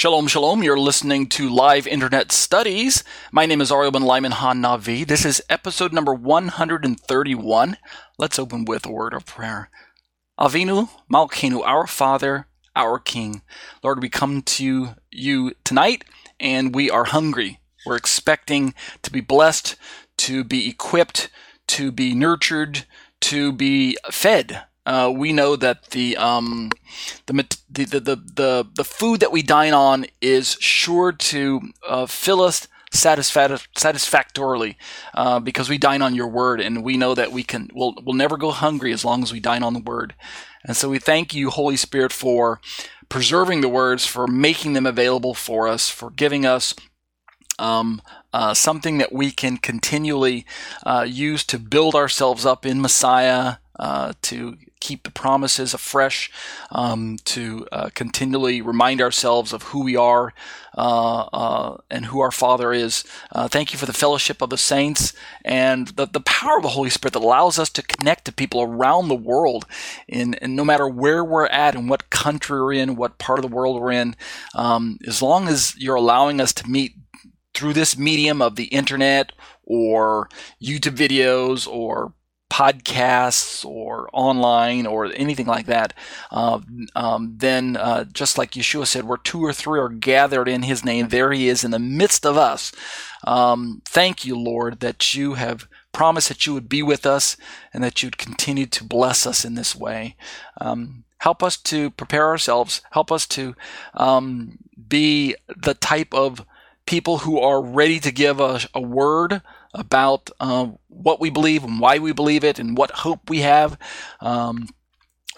Shalom, shalom. You're listening to Live Internet Studies. My name is Ariel Ben Lyman Hanavi. This is episode number 131. Let's open with a word of prayer. Avinu Malkeinu, our Father, our King. Lord, we come to you tonight and we are hungry. We're expecting to be blessed, to be equipped, to be nurtured, to be fed uh, we know that the, um, the, the, the, the, the food that we dine on is sure to uh, fill us satisfactorily uh, because we dine on your word and we know that we can we'll, we'll never go hungry as long as we dine on the word. And so we thank you holy spirit for preserving the words for making them available for us for giving us um, uh, something that we can continually uh, use to build ourselves up in Messiah, uh, to keep the promises afresh, um, to uh, continually remind ourselves of who we are uh, uh, and who our Father is. Uh, thank you for the fellowship of the saints and the, the power of the Holy Spirit that allows us to connect to people around the world, in, no matter where we're at and what country we're in, what part of the world we're in, um, as long as you're allowing us to meet through this medium of the internet or YouTube videos or podcasts or online or anything like that, uh, um, then uh, just like Yeshua said, where two or three are gathered in His name, there He is in the midst of us. Um, thank you, Lord, that you have promised that you would be with us and that you'd continue to bless us in this way. Um, help us to prepare ourselves. Help us to um, be the type of people who are ready to give a, a word about uh, what we believe and why we believe it and what hope we have, um,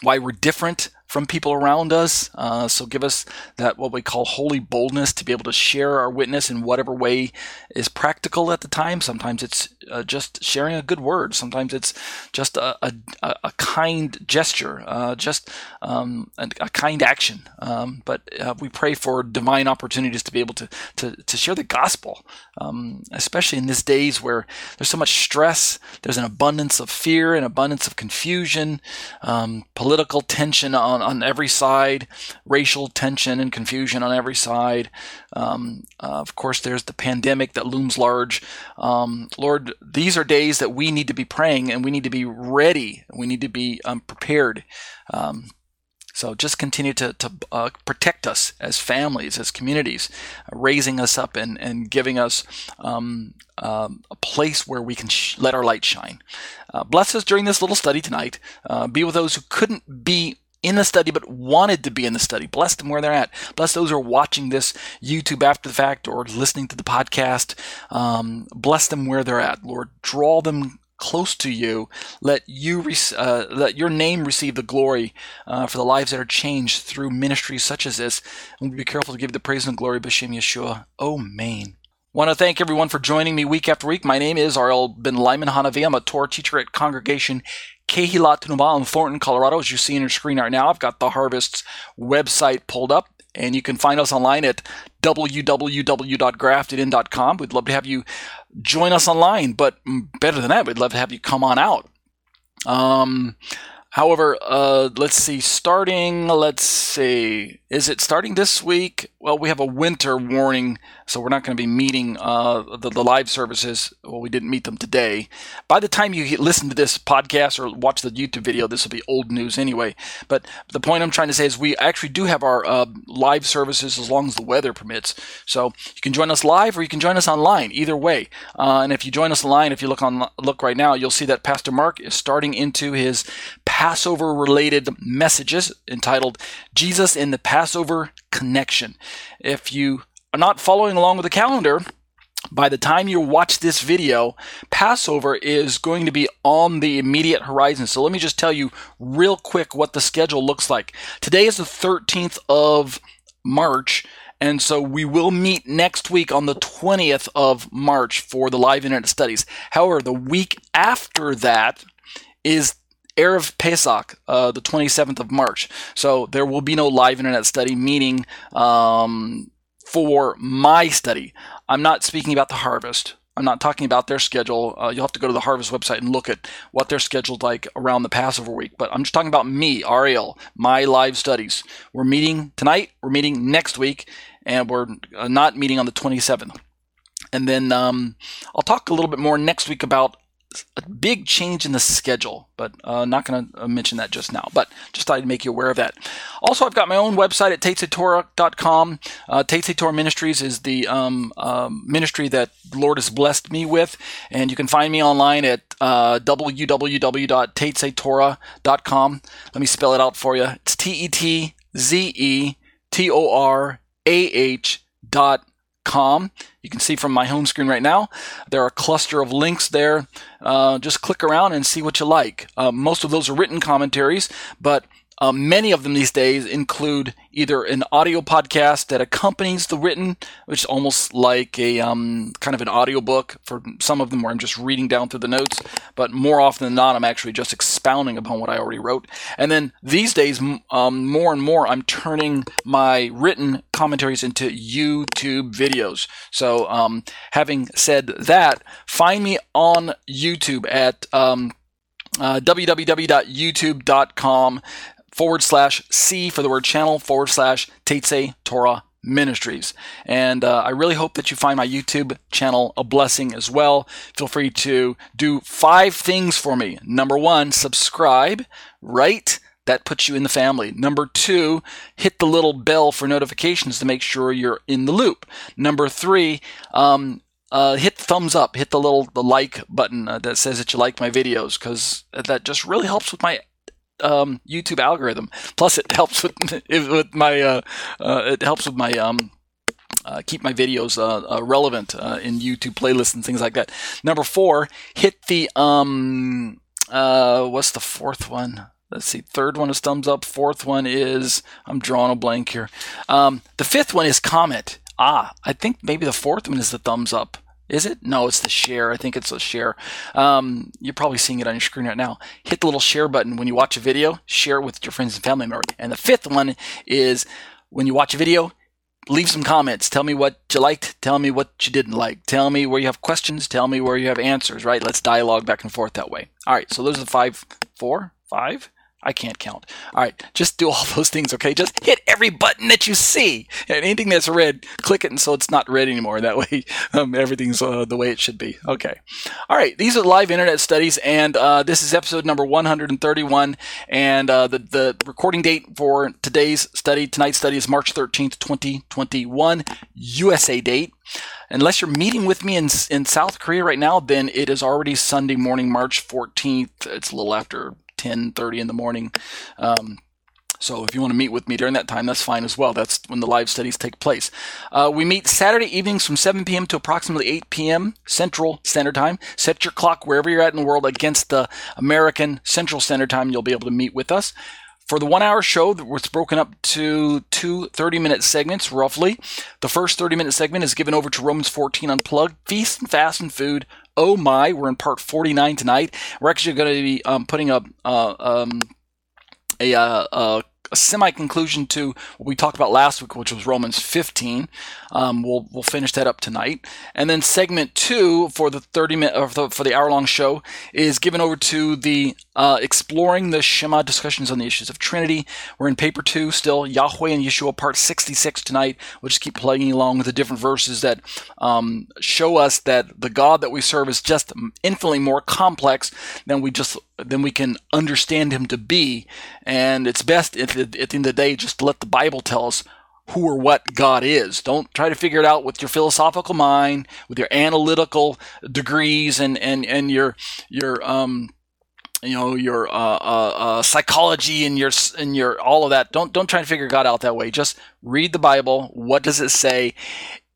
why we're different from people around us. Uh, so give us that what we call holy boldness to be able to share our witness in whatever way is practical at the time. Sometimes it's uh, just sharing a good word. Sometimes it's just a, a, a kind gesture, uh, just um, a, a, kind action. Um, but uh, we pray for divine opportunities to be able to, to, to share the gospel, um, especially in these days where there's so much stress, there's an abundance of fear, an abundance of confusion, um, political tension on on, every side, racial tension and confusion on every side. Um, uh, of course, there's the pandemic that looms large. Um, Lord, these are days that we need to be praying and we need to be ready. We need to be um, prepared. Um, so just continue to, to uh, protect us as families, as communities, uh, raising us up and, and giving us um, um, a place where we can sh- let our light shine. Uh, bless us during this little study tonight. Uh, be with those who couldn't be in the study but wanted to be in the study. Bless them where they're at. Bless those who are watching this YouTube after the fact or listening to the podcast. Um, bless them where they're at, Lord. Draw them close to you. Let you uh, let your name receive the glory uh, for the lives that are changed through ministries such as this. And we'll be careful to give the praise and glory, of B'Shem Yeshua. Amen. Want to thank everyone for joining me week after week. My name is Ariel Ben Lyman Hanavi. I'm a Torah teacher at Congregation Kehilat Tenubah in Thornton, Colorado. As you see on your screen right now, I've got the Harvest's website pulled up, and you can find us online at www.graftedin.com. We'd love to have you join us online, but better than that, we'd love to have you come on out. Um, However, uh, let's see, starting, let's see, is it starting this week? Well, we have a winter warning, so we're not going to be meeting uh, the, the, live services. Well, we didn't meet them today. By the time you listen to this podcast or watch the YouTube video, this will be old news anyway. But the point I'm trying to say is we actually do have our uh, live services as long as the weather permits. So you can join us live or you can join us online, either way. Uh, and if you join us online, if you look on look right now, you'll see that Pastor Mark is starting into his Passover related messages entitled Jesus in the Passover Connection. If you are not following along with the calendar, by the time you watch this video, Passover is going to be on the immediate horizon. So let me just tell you real quick what the schedule looks like. Today is the 13th of March. And so we will meet next week on the 20th of March for the live internet studies. However, the week after that is Erev Pesach, uh, the 27th of March. So there will be no live internet study, meaning um, for my study. I'm not speaking about the harvest. I'm not talking about their schedule. Uh, you'll have to go to the Harvest website and look at what they're scheduled like around the Passover week. But I'm just talking about me, Ariel, my live studies. We're meeting tonight, we're meeting next week, and we're uh, not meeting on the 27th. And then um, I'll talk a little bit more next week about a big change in the schedule, but uh, not going to uh, mention that just now. But just thought I'd make you aware of that. Also, I've got my own website at tetzetorah.com. Uh, Ministries is the um, um, ministry that Lord has blessed me with, and you can find me online at uh. Let me spell it out for you. It's T E T Z E T O R A H dot. You can see from my home screen right now, there are a cluster of links there. Uh, just click around and see what you like. Uh, most of those are written commentaries, but um, many of them these days include either an audio podcast that accompanies the written, which is almost like a um, kind of an audio book for some of them where I'm just reading down through the notes, but more often than not, I'm actually just expounding upon what I already wrote. And then these days, um, more and more, I'm turning my written commentaries into YouTube videos. So, um, having said that, find me on YouTube at um, uh, www.youtube.com forward slash C for the word channel forward slash Tetze Torah Ministries. And uh, I really hope that you find my YouTube channel a blessing as well. Feel free to do five things for me. Number one, subscribe, rate, that puts you in the family. Number two, hit the little bell for notifications to make sure you're in the loop. Number three, um, uh, hit thumbs up, hit the little the like button uh, that says that you like my videos because that just really helps with my um, YouTube algorithm. Plus, it helps with with my uh, uh, it helps with my um, uh, keep my videos uh, uh, relevant uh, in YouTube playlists and things like that. Number four, hit the um, what's the fourth one? Let's see. Third one is thumbs up. Fourth one is I'm drawing a blank here. Um, the fifth one is comment. Ah, I think maybe the fourth one is the thumbs up. Is it? No, it's the share. I think it's a share. Um, you're probably seeing it on your screen right now. Hit the little share button when you watch a video. Share it with your friends and family members. And the fifth one is when you watch a video, leave some comments. Tell me what you liked. Tell me what you didn't like. Tell me where you have questions. Tell me where you have answers. Right? Let's dialogue back and forth that way. All right. So those are the five, four, five. I can't count. All right, just do all those things, okay? Just hit every button that you see. And anything that's red, click it and so it's not red anymore. That way, um, everything's uh, the way it should be. Okay. All right, these are live internet studies, and uh, this is episode number 131. And uh, the, the recording date for today's study, tonight's study, is March 13th, 2021, USA date. Unless you're meeting with me in, in South Korea right now, then it is already Sunday morning, March 14th. It's a little after 10:30 in the morning. Um, so if you want to meet with me during that time, that's fine as well. That's when the live studies take place. Uh, we meet Saturday evenings from 7 p.m. to approximately 8 p.m. Central Standard Time. Set your clock wherever you're at in the world against the American Central Standard Time. You'll be able to meet with us. For the one hour show, it's broken up to two 30 minute segments roughly. The first 30 minute segment is given over to Romans 14 Unplugged, Feast and Fast and Food, Oh My. We're in part 49 tonight. We're actually going to be um, putting up uh, um, a, uh, a semi conclusion to what we talked about last week, which was Romans 15. Um, we'll we'll finish that up tonight, and then segment two for the 30 minute or for the, for the hour long show is given over to the uh, exploring the Shema discussions on the issues of Trinity. We're in paper two still, Yahweh and Yeshua, part 66 tonight. We'll just keep plugging along with the different verses that um, show us that the God that we serve is just infinitely more complex than we just than we can understand Him to be. And it's best at the, at the end of the day just to let the Bible tell us who or what God is. Don't try to figure it out with your philosophical mind, with your analytical degrees and and and your your um you know your uh, uh, uh, psychology and your and your all of that. Don't don't try to figure God out that way. Just read the Bible. What does it say?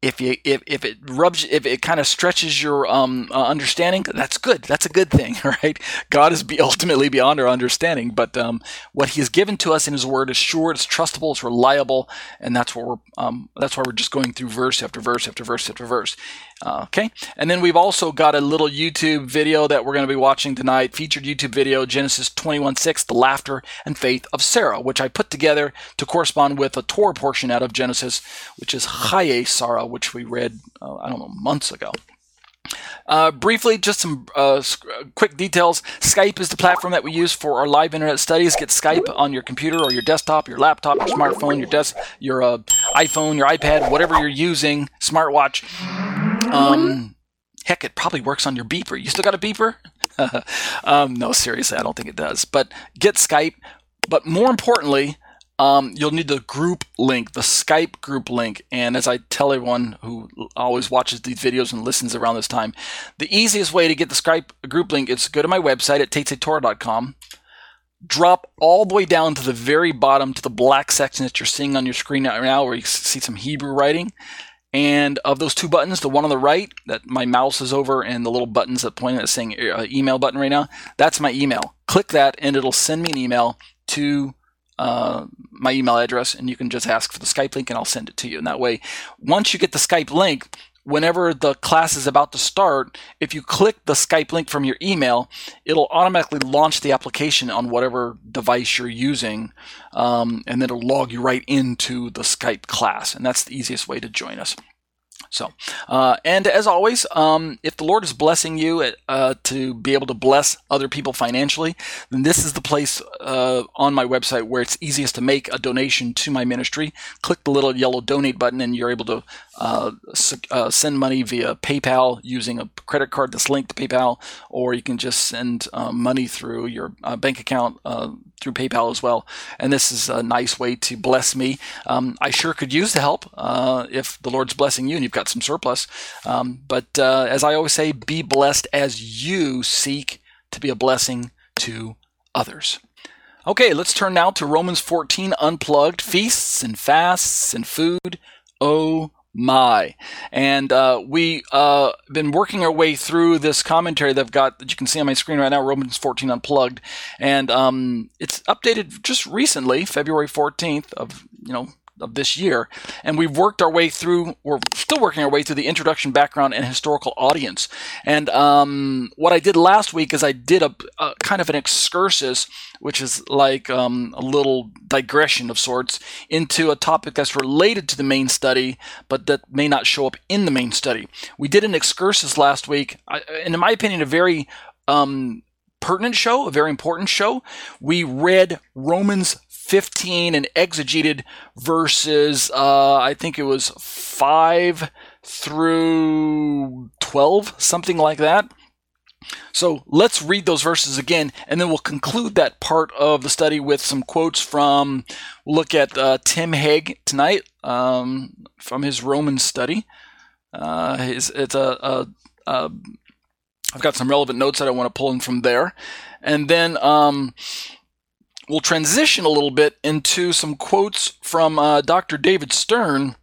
if you if, if it rubs if it kind of stretches your um, uh, understanding that's good that's a good thing right god is be ultimately beyond our understanding but um, what he has given to us in his word is sure it's trustable it's reliable and that's what we're um, that's why we're just going through verse after verse after verse after verse okay, and then we've also got a little YouTube video that we're going to be watching tonight, featured YouTube video, Genesis 21:6, the laughter and faith of Sarah, which I put together to correspond with a Torah portion out of Genesis, which is Chaye Sarah, which we read, uh, I don't know, months ago. Uh, briefly, just some uh, quick details. Skype is the platform that we use for our live internet studies. Get Skype on your computer or your desktop, your laptop, your smartphone, your desk, your uh, iPhone, your iPad, whatever you're using, smartwatch. Um, heck, it probably works on your beeper. You still got a beeper? um, no, seriously, I don't think it does. But get Skype. But more importantly, um, you'll need the group link, the Skype group link. And as I tell everyone who always watches these videos and listens around this time, the easiest way to get the Skype group link is to go to my website at tetzetorah.com. Drop all the way down to the very bottom to the black section that you're seeing on your screen right now, where you see some Hebrew writing. And of those two buttons, the one on the right that my mouse is over and the little buttons that point at saying uh, email button right now, that's my email. Click that and it'll send me an email to uh, my email address and you can just ask for the Skype link and I'll send it to you. And that way, once you get the Skype link, whenever the class is about to start, if you click the Skype link from your email, it'll automatically launch the application on whatever device you're using, um, and then it'll log you right into the Skype class. And that's the easiest way to join us. So, uh, and as always, um, if the Lord is blessing you uh, to be able to bless other people financially, then this is the place uh, on my website where it's easiest to make a donation to my ministry. Click the little yellow donate button, and you're able to uh, uh, send money via PayPal using a credit card that's linked to PayPal, or you can just send uh, money through your bank account through PayPal as well. And this is a nice way to bless me. Um, I sure could use the help uh, if the Lord's blessing you and you've got some surplus. Um, but uh, as I always say, be blessed as you seek to be a blessing to others. Okay, let's turn now to Romans 14 Unplugged Feasts and Fasts and Food. Oh my. And uh, we uh, been working our way through this commentary that I've got that you can see on my screen right now, Romans 14 Unplugged, and um, it's updated just recently, February 14th of you know of this year. And we've worked our way through, we're still working our way through the introduction, background, and historical audience. And um, what I did last week is I did a, a kind of an excursus, which is like um, a little digression of sorts, into a topic that's related to the main study, but that may not show up in the main study. We did an excursus last week, and in my opinion, a very um, pertinent show, a very important show. We read Romans 15 and exegeted verses, uh, I think it was 5 through 12, something like that. So let's read those verses again, and then we'll conclude that part of the study with some quotes from, we'll look at uh, Tim Hegg tonight um, from his Roman study. Uh, his, it's a, a, a, I've got some relevant notes that I want to pull in from there. And then um, we'll transition a little bit into some quotes from uh, Dr. David Stern.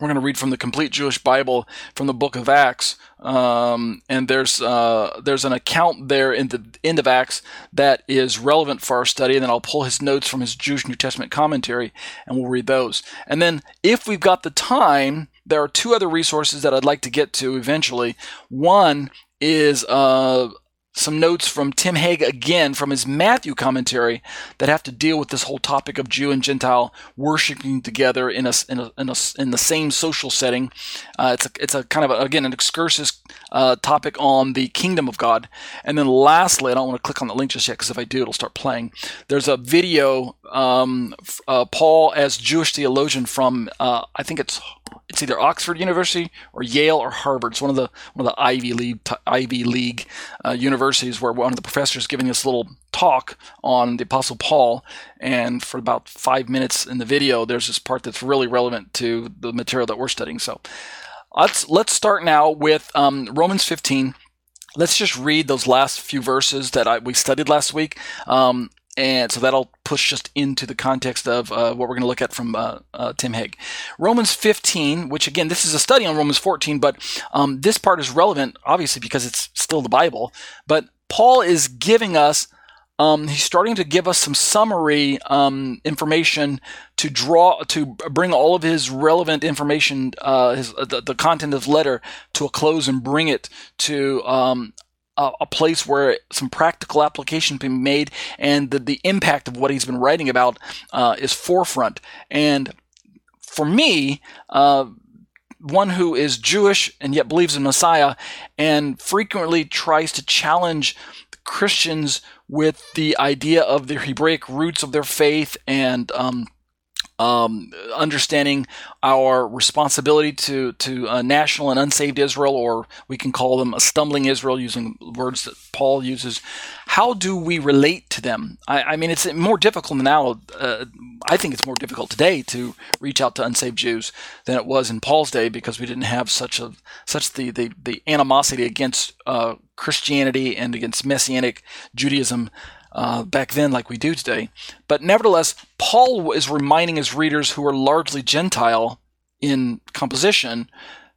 We're going to read from the Complete Jewish Bible from the Book of Acts, um, and there's uh, there's an account there in the end of Acts that is relevant for our study. And then I'll pull his notes from his Jewish New Testament commentary, and we'll read those. And then, if we've got the time, there are two other resources that I'd like to get to eventually. One is uh, some notes from Tim Hegg again from his Matthew commentary that have to deal with this whole topic of Jew and Gentile worshiping together in a in a, in, a, in the same social setting. Uh, it's a it's a kind of a, again an excursus uh, topic on the kingdom of God. And then lastly, I don't want to click on the link just yet because if I do, it'll start playing. There's a video um, uh, Paul as Jewish theologian from uh, I think it's it's either Oxford University or Yale or Harvard. It's one of the one of the Ivy League Ivy League uh, universities where one of the professors giving this little talk on the Apostle Paul, and for about five minutes in the video, there's this part that's really relevant to the material that we're studying. So let's let's start now with um, Romans 15. Let's just read those last few verses that I, we studied last week. Um, and so that'll push just into the context of uh, what we're going to look at from uh, uh, Tim Hegg. Romans 15, which again, this is a study on Romans 14, but um, this part is relevant, obviously, because it's still the Bible. But Paul is giving us, um, he's starting to give us some summary um, information to draw, to bring all of his relevant information, uh, his, the, the, content of his letter to a close and bring it to um, a, a, place where some practical application can be made and the, the impact of what he's been writing about uh, is forefront. And for me, uh, one who is Jewish and yet believes in Messiah and frequently tries to challenge Christians with the idea of the Hebraic roots of their faith and um, um, understanding our responsibility to to uh, national and unsaved Israel, or we can call them a stumbling Israel, using words that Paul uses. How do we relate to them? I, I mean, it's more difficult now. Uh, I think it's more difficult today to reach out to unsaved Jews than it was in Paul's day because we didn't have such a such the the, the animosity against uh, Christianity and against Messianic Judaism uh, back then like we do today. But nevertheless, Paul is reminding his readers who are largely Gentile in composition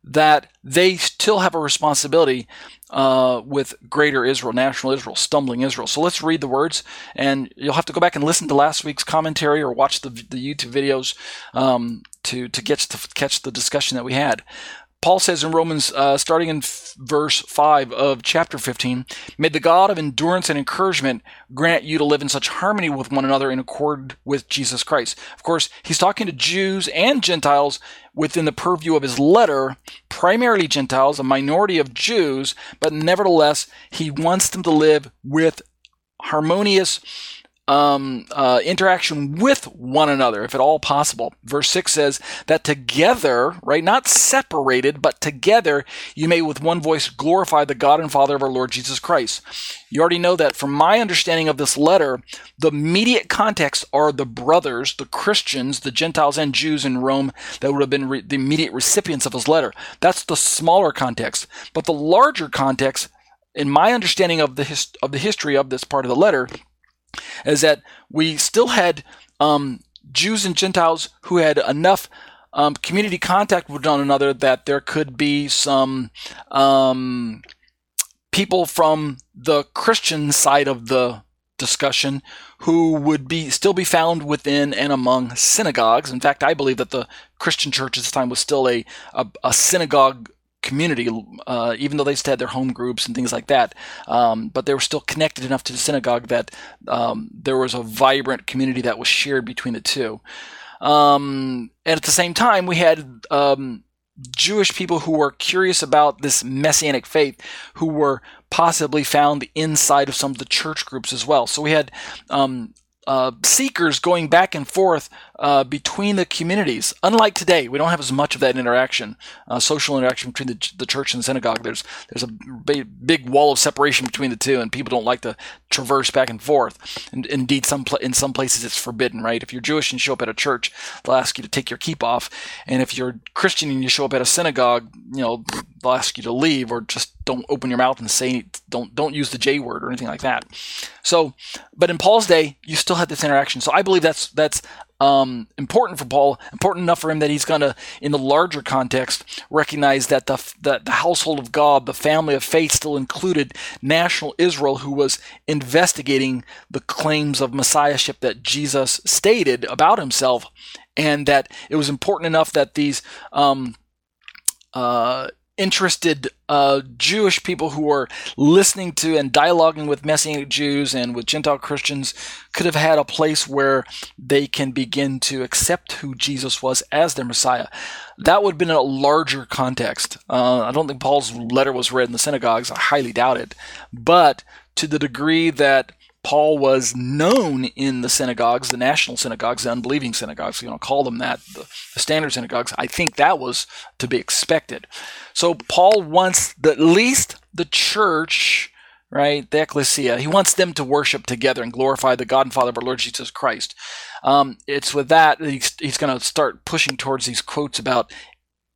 that they still have a responsibility uh, with greater Israel, national Israel, stumbling Israel. So let's read the words, and you'll have to go back and listen to last week's commentary or watch the, the YouTube videos um, to to get to catch the discussion that we had. Paul says in Romans, uh, starting in f- verse 5 of chapter 15, May the God of endurance and encouragement grant you to live in such harmony with one another in accord with Jesus Christ. Of course, he's talking to Jews and Gentiles within the purview of his letter, primarily Gentiles, a minority of Jews, but nevertheless, he wants them to live with harmonious um, uh, interaction with one another, if at all possible. Verse 6 says that together, right, not separated, but together, you may with one voice glorify the God and Father of our Lord Jesus Christ. You already know that from my understanding of this letter, the immediate context are the brothers, the Christians, the Gentiles and Jews in Rome that would have been re- the immediate recipients of his letter. That's the smaller context. But the larger context, in my understanding of the, his- of the history of this part of the letter, is that we still had um, Jews and Gentiles who had enough um, community contact with one another that there could be some um, people from the Christian side of the discussion who would be still be found within and among synagogues. In fact, I believe that the Christian church at this time was still a, a, a synagogue community, uh, even though they still had their home groups and things like that. Um, but they were still connected enough to the synagogue that um, there was a vibrant community that was shared between the two. Um, and at the same time, we had um, Jewish people who were curious about this messianic faith, who were possibly found inside of some of the church groups as well. So we had um, uh, seekers going back and forth uh, between the communities. Unlike today, we don't have as much of that interaction, uh, social interaction between the, the church and the synagogue. There's there's a big, big wall of separation between the two, and people don't like to traverse back and forth. And indeed, some pl- in some places it's forbidden. Right? If you're Jewish and you show up at a church, they'll ask you to take your keep off, and if you're Christian and you show up at a synagogue, you know they'll ask you to leave or just don't open your mouth and say don't don't use the J word or anything like that. So, but in Paul's day, you still had this interaction. So I believe that's that's um, important for Paul, important enough for him that he's going to, in the larger context, recognize that the, that the household of God, the family of faith, still included national Israel, who was investigating the claims of messiahship that Jesus stated about himself, and that it was important enough that these um, uh, interested uh, Jewish people who were listening to and dialoguing with Messianic Jews and with Gentile Christians could have had a place where they can begin to accept who Jesus was as their Messiah. That would have been a larger context. Uh, I don't think Paul's letter was read in the synagogues. I highly doubt it. But to the degree that Paul was known in the synagogues, the national synagogues, the unbelieving synagogues, you know, call them that, the, the standard synagogues. I think that was to be expected. So Paul wants the, at least the church, right, the ecclesia, he wants them to worship together and glorify the God and Father of our Lord Jesus Christ. Um, it's with that he's, he's going to start pushing towards these quotes about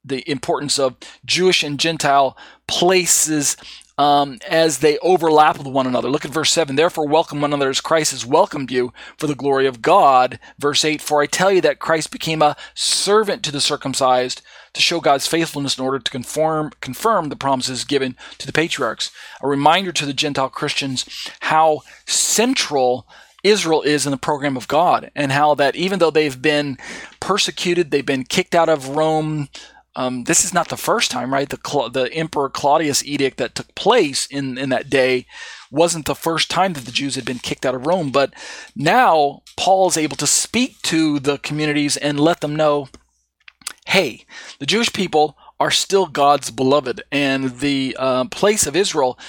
the importance of Jewish and Gentile places um, as they overlap with one another. Look at verse 7. Therefore, welcome one another as Christ has welcomed you for the glory of God. Verse 8. For I tell you that Christ became a servant to the circumcised to show God's faithfulness in order to conform, confirm the promises given to the patriarchs. A reminder to the Gentile Christians how central Israel is in the program of God and how that even though they've been persecuted, they've been kicked out of Rome, um, this is not the first time, right? The the Emperor Claudius edict that took place in in that day wasn't the first time that the Jews had been kicked out of Rome, but now Paul is able to speak to the communities and let them know, hey, the Jewish people are still God's beloved, and the uh, place of Israel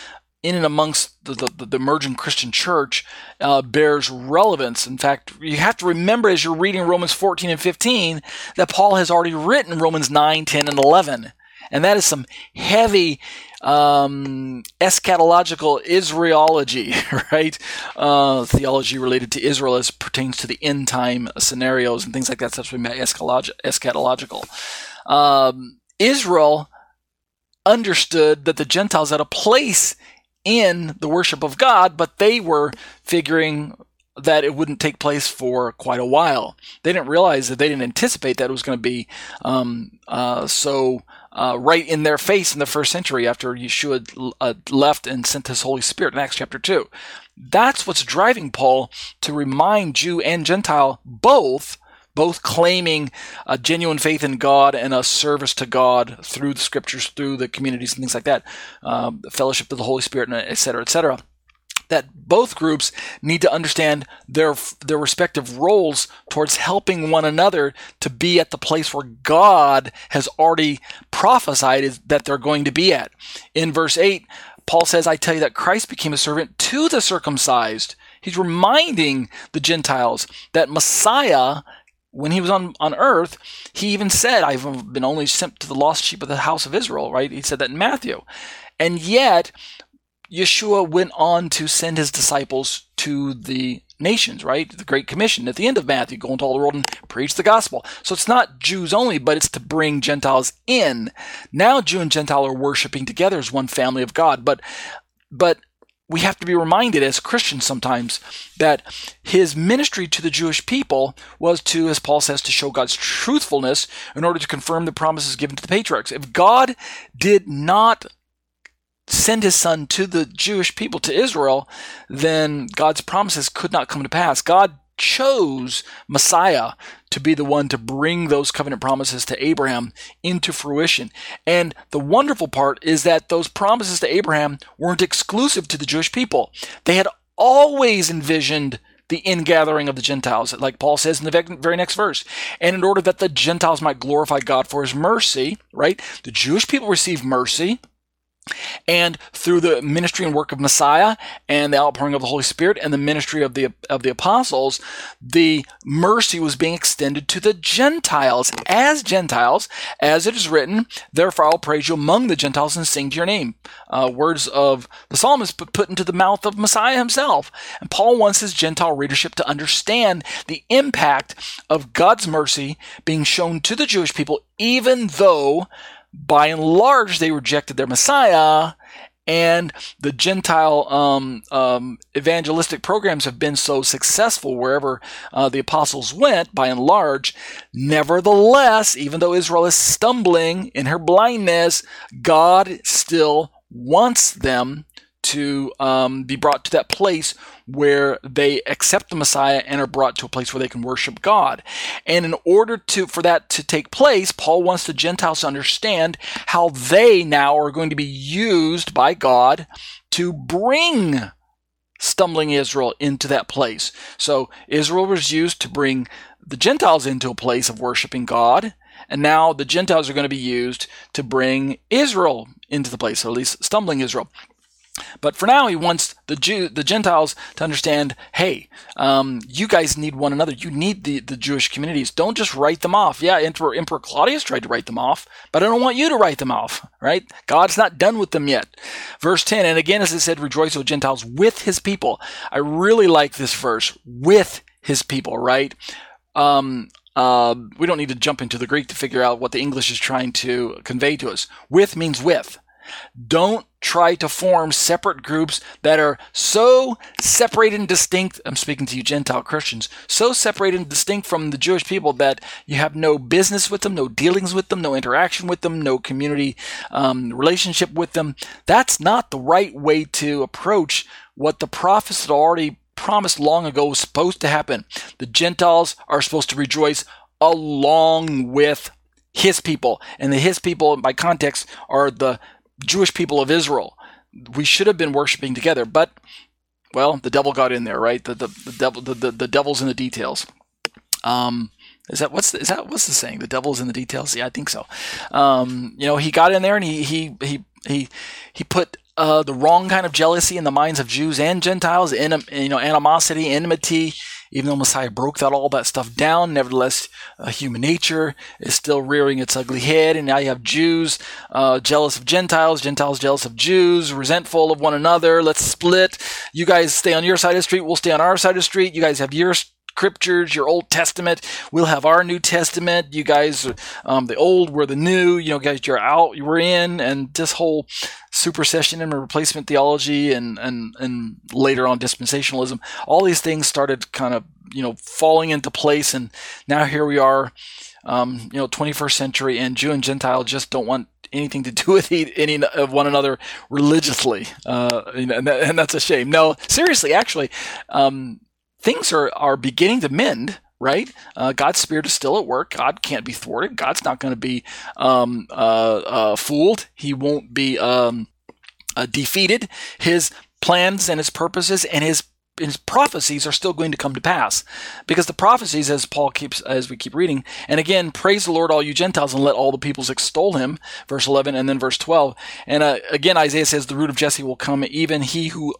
in and amongst the, the, the emerging Christian church uh, bears relevance. In fact, you have to remember as you're reading Romans 14 and 15 that Paul has already written Romans 9, 10, and 11. And that is some heavy um, eschatological Israelology, right? Uh, theology related to Israel as pertains to the end time scenarios and things like that. That's what we meant eschatological. Um, Israel understood that the Gentiles had a place in the worship of God, but they were figuring that it wouldn't take place for quite a while. They didn't realize that they didn't anticipate that it was going to be um, uh, so uh, right in their face in the first century after Yeshua uh, left and sent his Holy Spirit in Acts chapter 2. That's what's driving Paul to remind Jew and Gentile both both claiming a genuine faith in God and a service to God through the scriptures, through the communities and things like that, um, fellowship of the Holy Spirit, and et cetera, et cetera. That both groups need to understand their their respective roles towards helping one another to be at the place where God has already prophesied that they're going to be at. In verse eight, Paul says, "I tell you that Christ became a servant to the circumcised." He's reminding the Gentiles that Messiah when he was on, on earth, he even said, I've been only sent to the lost sheep of the house of Israel, right? He said that in Matthew. And yet, Yeshua went on to send his disciples to the nations, right? The Great Commission at the end of Matthew, go into all the world and preach the gospel. So it's not Jews only, but it's to bring Gentiles in. Now Jew and Gentile are worshiping together as one family of God. But but we have to be reminded as Christians sometimes that his ministry to the Jewish people was to, as Paul says, to show God's truthfulness in order to confirm the promises given to the patriarchs. If God did not send his son to the Jewish people, to Israel, then God's promises could not come to pass. God chose Messiah to be the one to bring those covenant promises to Abraham into fruition. And the wonderful part is that those promises to Abraham weren't exclusive to the Jewish people. They had always envisioned the ingathering of the Gentiles, like Paul says in the very next verse. And in order that the Gentiles might glorify God for his mercy, right? The Jewish people receive mercy and through the ministry and work of Messiah and the outpouring of the Holy Spirit and the ministry of the of the apostles, the mercy was being extended to the Gentiles as Gentiles, as it is written, "Therefore I'll praise you among the Gentiles and sing to your name." Uh, words of the psalmist put into the mouth of Messiah himself. And Paul wants his Gentile readership to understand the impact of God's mercy being shown to the Jewish people, even though by and large, they rejected their Messiah, and the Gentile um, um, evangelistic programs have been so successful wherever uh, the apostles went, by and large. Nevertheless, even though Israel is stumbling in her blindness, God still wants them to um, be brought to that place where they accept the Messiah and are brought to a place where they can worship God. And in order to for that to take place, Paul wants the Gentiles to understand how they now are going to be used by God to bring stumbling Israel into that place. So Israel was used to bring the Gentiles into a place of worshiping God. And now the Gentiles are going to be used to bring Israel into the place, or at least stumbling Israel. But for now, he wants the Jew, the Gentiles to understand, hey, um, you guys need one another. You need the, the Jewish communities. Don't just write them off. Yeah, Emperor, Emperor Claudius tried to write them off, but I don't want you to write them off, right? God's not done with them yet. Verse 10, and again, as I said, rejoice, O Gentiles, with his people. I really like this verse, with his people, right? Um, uh, we don't need to jump into the Greek to figure out what the English is trying to convey to us. With means with. Don't try to form separate groups that are so separated and distinct. I'm speaking to you Gentile Christians, so separated and distinct from the Jewish people that you have no business with them, no dealings with them, no interaction with them, no community um, relationship with them. That's not the right way to approach what the prophets had already promised long ago was supposed to happen. The Gentiles are supposed to rejoice along with his people. And the his people, by context, are the Jewish people of Israel. We should have been worshiping together, but well, the devil got in there, right? The the, the devil the, the, the devil's in the details. Um, is that what's the, is that what's the saying? The devil's in the details. Yeah, I think so. Um, you know, he got in there and he he he he he put uh, the wrong kind of jealousy in the minds of Jews and Gentiles, in, you know, animosity, enmity, even though Messiah broke that all that stuff down, nevertheless, uh, human nature is still rearing its ugly head, and now you have Jews uh, jealous of Gentiles, Gentiles jealous of Jews, resentful of one another. Let's split. You guys stay on your side of the street. We'll stay on our side of the street. You guys have your scriptures, your Old Testament. We'll have our New Testament. You guys, um, the old, we're the new. You know, guys, you're out, we're in, and this whole supersession and replacement theology, and and and later on dispensationalism. All these things started kind of you know falling into place, and now here we are. Um, you know, 21st century, and Jew and Gentile just don't want anything to do with any of one another religiously, uh, and, that, and, that's a shame. No, seriously, actually, um, things are, are beginning to mend, right? Uh, God's spirit is still at work. God can't be thwarted. God's not going to be um, uh, uh, fooled. He won't be um, uh, defeated. His plans and his purposes and his his prophecies are still going to come to pass because the prophecies as paul keeps as we keep reading and again praise the lord all you gentiles and let all the peoples extol him verse 11 and then verse 12 and uh, again isaiah says the root of jesse will come even he who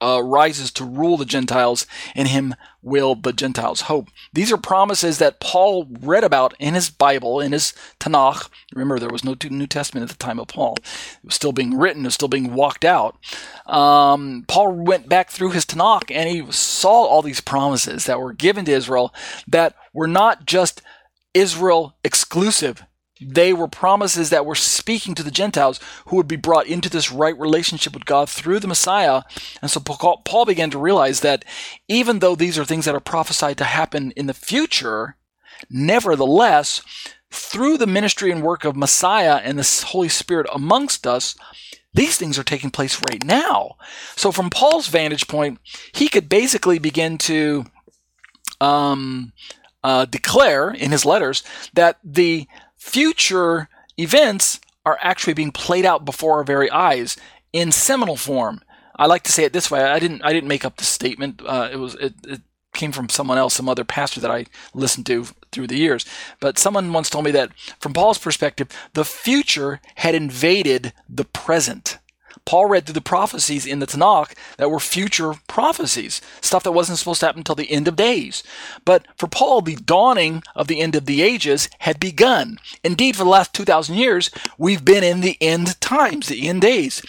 uh, rises to rule the Gentiles, in him will the Gentiles hope. These are promises that Paul read about in his Bible, in his Tanakh. Remember, there was no New Testament at the time of Paul. It was still being written, it was still being walked out. Um, Paul went back through his Tanakh and he saw all these promises that were given to Israel that were not just Israel exclusive they were promises that were speaking to the Gentiles who would be brought into this right relationship with God through the Messiah. And so Paul began to realize that even though these are things that are prophesied to happen in the future, nevertheless, through the ministry and work of Messiah and the Holy Spirit amongst us, these things are taking place right now. So, from Paul's vantage point, he could basically begin to um, uh, declare in his letters that the future events are actually being played out before our very eyes in seminal form. I like to say it this way. I didn't. I didn't make up the statement. Uh, it was. It, it came from someone else, some other pastor that I listened to through the years. But someone once told me that from Paul's perspective, the future had invaded the present. Paul read through the prophecies in the Tanakh that were future prophecies, stuff that wasn't supposed to happen until the end of days. But for Paul, the dawning of the end of the ages had begun. Indeed, for the last 2,000 years, we've been in the end times, the end days.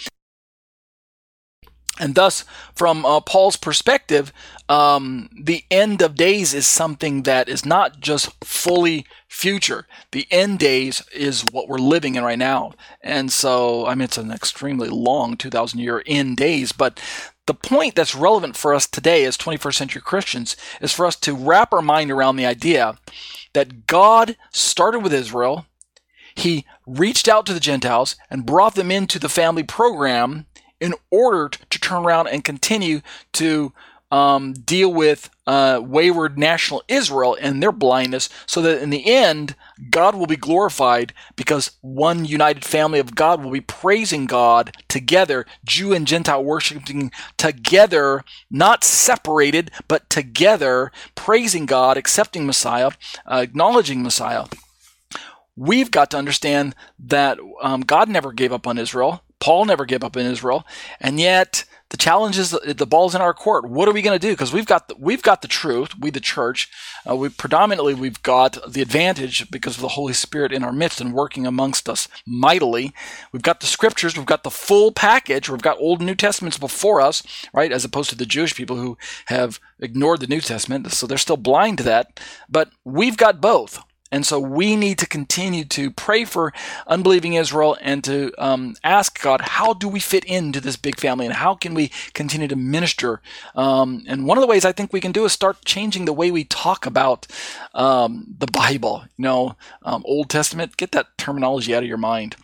And thus, from uh, Paul's perspective, um, the end of days is something that is not just fully future. The end days is what we're living in right now. And so, I mean, it's an extremely long 2,000 year end days, but the point that's relevant for us today as 21st century Christians is for us to wrap our mind around the idea that God started with Israel. He reached out to the Gentiles and brought them into the family program in order to turn around and continue to um, deal with uh, wayward national Israel and their blindness, so that in the end, God will be glorified because one united family of God will be praising God together, Jew and Gentile worshiping together, not separated, but together, praising God, accepting Messiah, uh, acknowledging Messiah. We've got to understand that um, God never gave up on Israel. Paul never gave up on Israel, and yet the challenge is the ball's in our court. What are we going to do? Because we've got the, we've got the truth. We, the church, uh, we predominantly we've got the advantage because of the Holy Spirit in our midst and working amongst us mightily. We've got the scriptures. We've got the full package. We've got Old and New Testaments before us, right? As opposed to the Jewish people who have ignored the New Testament, so they're still blind to that. But we've got both. And so we need to continue to pray for unbelieving Israel and to um, ask God, how do we fit into this big family and how can we continue to minister? Um, and one of the ways I think we can do is start changing the way we talk about um, the Bible. You know, um, Old Testament, get that terminology out of your mind.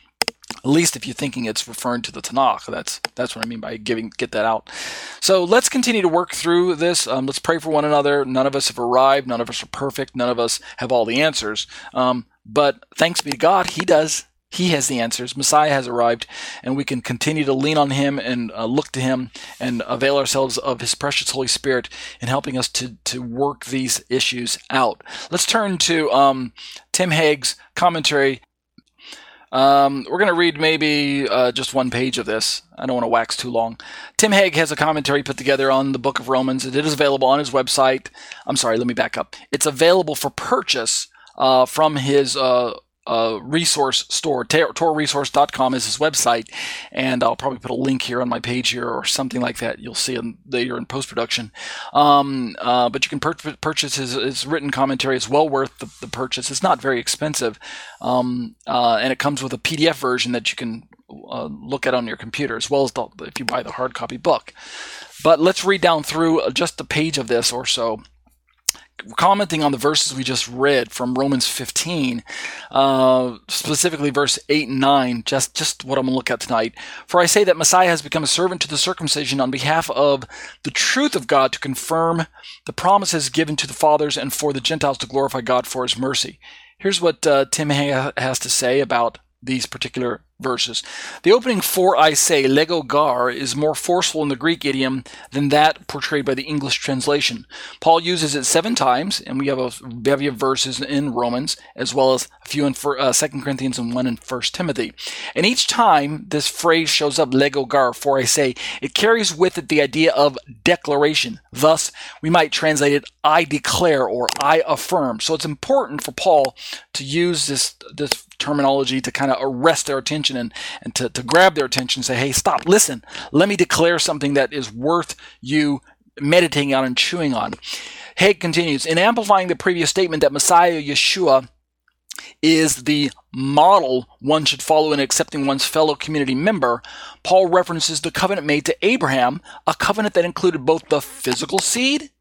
At least if you're thinking it's referring to the Tanakh, that's that's what I mean by giving get that out. So let's continue to work through this. Um, let's pray for one another. None of us have arrived. None of us are perfect. None of us have all the answers. Um, but thanks be to God, He does. He has the answers. Messiah has arrived, and we can continue to lean on Him and uh, look to Him and avail ourselves of His precious Holy Spirit in helping us to to work these issues out. Let's turn to um, Tim Hegg's commentary um, we're going to read maybe uh, just one page of this. I don't want to wax too long. Tim Hegg has a commentary put together on the book of Romans. It is available on his website. I'm sorry, let me back up. It's available for purchase uh, from his uh, uh, resource store. TorahResource.com is his website, and I'll probably put a link here on my page here or something like that. You'll see them later in post production. Um, uh, but you can pur- purchase his, his, written commentary. It's well worth the, the purchase. It's not very expensive, um, uh, and it comes with a PDF version that you can uh, look at on your computer as well as the, if you buy the hard copy book. But let's read down through just a page of this or so commenting on the verses we just read from Romans 15, uh, specifically verse 8 and 9, just, just what I'm going to look at tonight. For I say that Messiah has become a servant to the circumcision on behalf of the truth of God to confirm the promises given to the fathers and for the Gentiles to glorify God for his mercy. Here's what uh, Tim has to say about these particular verses. The opening for I say, lego gar, is more forceful in the Greek idiom than that portrayed by the English translation. Paul uses it seven times, and we have a bevy of verses in Romans, as well as a few in uh, 2 Corinthians and one in 1 Timothy. And each time this phrase shows up, lego gar, for I say, it carries with it the idea of declaration. Thus, we might translate it, I declare or I affirm. So it's important for Paul to use this, this terminology to kind of arrest their attention and, and to, to grab their attention and say, hey, stop, listen, let me declare something that is worth you meditating on and chewing on. Hegg continues, in amplifying the previous statement that Messiah Yeshua is the model one should follow in accepting one's fellow community member, Paul references the covenant made to Abraham, a covenant that included both the physical seed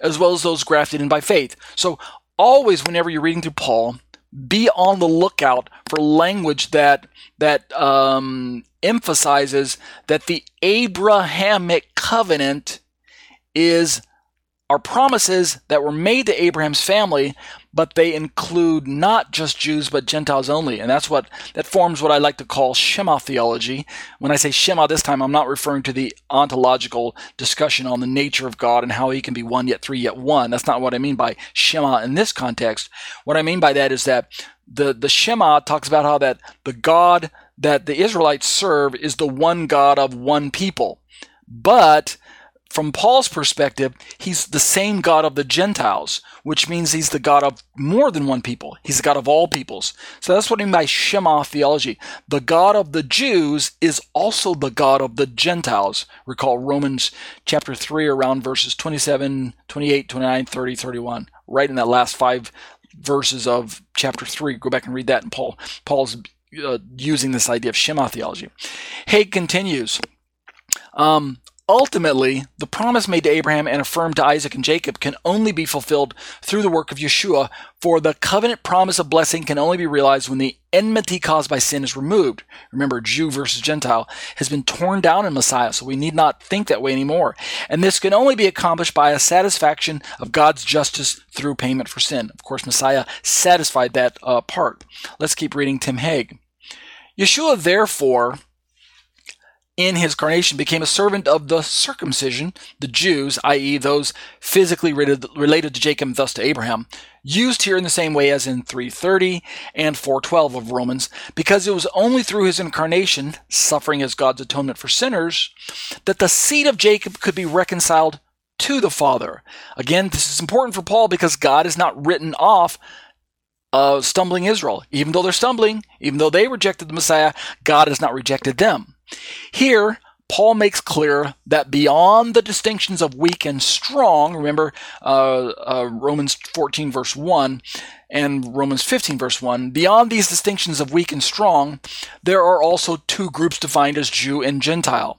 as well as those grafted in by faith. So, always, whenever you're reading through Paul, be on the lookout for language that that um, emphasizes that the Abrahamic covenant is are promises that were made to Abraham's family, but they include not just Jews but Gentiles only. And that's what that forms what I like to call Shema theology. When I say Shema this time, I'm not referring to the ontological discussion on the nature of God and how he can be one yet three yet one. That's not what I mean by Shema in this context. What I mean by that is that the, the Shema talks about how that the God that the Israelites serve is the one God of one people. But from Paul's perspective, he's the same God of the Gentiles, which means he's the God of more than one people. He's the God of all peoples. So that's what I mean by Shema theology. The God of the Jews is also the God of the Gentiles. Recall Romans chapter 3 around verses 27, 28, 29, 30, 31. Right in that last five verses of chapter 3. Go back and read that. And Paul, Paul's uh, using this idea of Shema theology. Hegg continues. Um, ultimately, the promise made to Abraham and affirmed to Isaac and Jacob can only be fulfilled through the work of Yeshua, for the covenant promise of blessing can only be realized when the enmity caused by sin is removed. Remember, Jew versus Gentile has been torn down in Messiah, so we need not think that way anymore. And this can only be accomplished by a satisfaction of God's justice through payment for sin. Of course, Messiah satisfied that uh, part. Let's keep reading Tim Hegg. Yeshua, therefore, in his carnation became a servant of the circumcision, the Jews, i.e., those physically related to Jacob, thus to Abraham, used here in the same way as in 330 and 412 of Romans, because it was only through his incarnation, suffering as God's atonement for sinners, that the seed of Jacob could be reconciled to the Father. Again, this is important for Paul because God is not written off uh, stumbling Israel. Even though they're stumbling, even though they rejected the Messiah, God has not rejected them. Here, Paul makes clear that beyond the distinctions of weak and strong, remember uh, uh, Romans 14, verse 1, and Romans 15, verse 1, beyond these distinctions of weak and strong, there are also two groups defined as Jew and Gentile.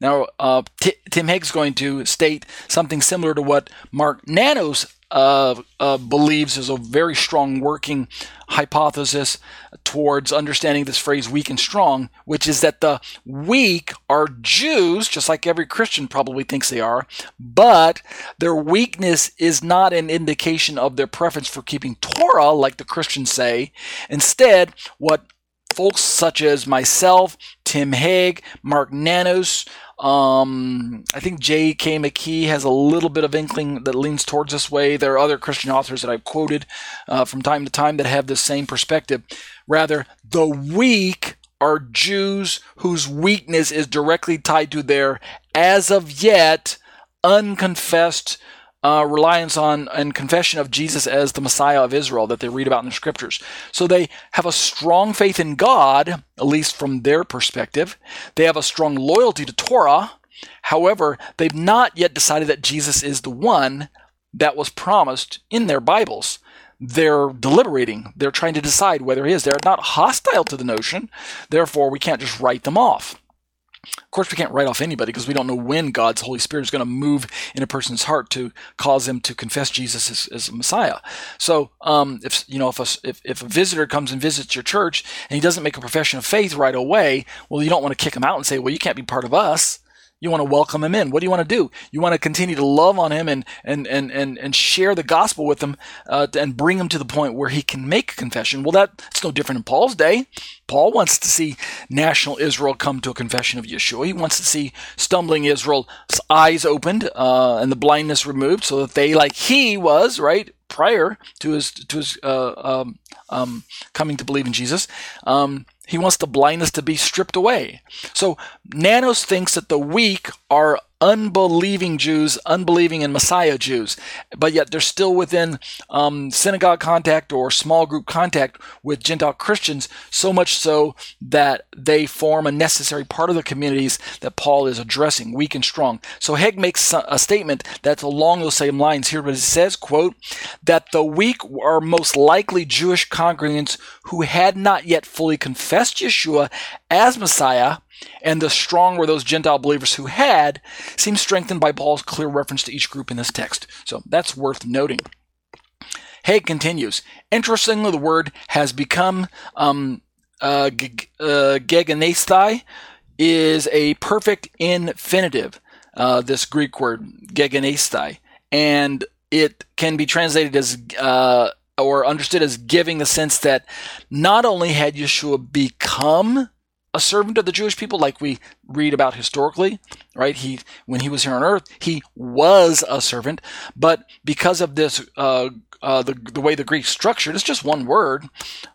Now, uh, T- Tim Hegg's going to state something similar to what Mark Nanos uh, uh, believes is a very strong working hypothesis towards understanding this phrase weak and strong, which is that the weak are Jews, just like every Christian probably thinks they are, but their weakness is not an indication of their preference for keeping Torah, like the Christians say. Instead, what folks such as myself, Tim Hegg, Mark Nanos, um, I think J.K. McKee has a little bit of inkling that leans towards this way. There are other Christian authors that I've quoted uh, from time to time that have the same perspective. Rather, the weak are Jews whose weakness is directly tied to their, as of yet, unconfessed uh, reliance on and confession of Jesus as the Messiah of Israel that they read about in the scriptures. So they have a strong faith in God, at least from their perspective. They have a strong loyalty to Torah. However, they've not yet decided that Jesus is the one that was promised in their Bibles. They're deliberating. They're trying to decide whether he is. They're not hostile to the notion. Therefore, we can't just write them off. Of course, we can't write off anybody because we don't know when God's Holy Spirit is going to move in a person's heart to cause them to confess Jesus as, as Messiah. So, um, if you know, if a, if, if a visitor comes and visits your church and he doesn't make a profession of faith right away, well, you don't want to kick him out and say, "Well, you can't be part of us." You want to welcome him in. What do you want to do? You want to continue to love on him and and and and, and share the gospel with him uh, and bring him to the point where he can make confession. Well, that's no different in Paul's day. Paul wants to see national Israel come to a confession of Yeshua. He wants to see stumbling Israel's eyes opened uh, and the blindness removed, so that they, like he was, right prior to his to his uh, um, um, coming to believe in Jesus. Um, he wants the blindness to be stripped away. So Nanos thinks that the weak are unbelieving Jews, unbelieving in Messiah Jews, but yet they're still within um, synagogue contact or small group contact with Gentile Christians, so much so that they form a necessary part of the communities that Paul is addressing, weak and strong. So Hegg makes a statement that's along those same lines here, but it says, quote, that the weak are most likely Jewish congregants who had not yet fully confessed Yeshua as Messiah and the strong were those Gentile believers who had, seems strengthened by Paul's clear reference to each group in this text. So that's worth noting. Hegg continues. Interestingly, the word has become um, uh, g- uh, is a perfect infinitive. Uh, this Greek word gegenesthai, and it can be translated as uh, or understood as giving the sense that not only had Yeshua become a servant of the Jewish people, like we read about historically, right? He, when he was here on earth, he was a servant, but because of this, uh, uh, the, the way the Greek structured, it's just one word,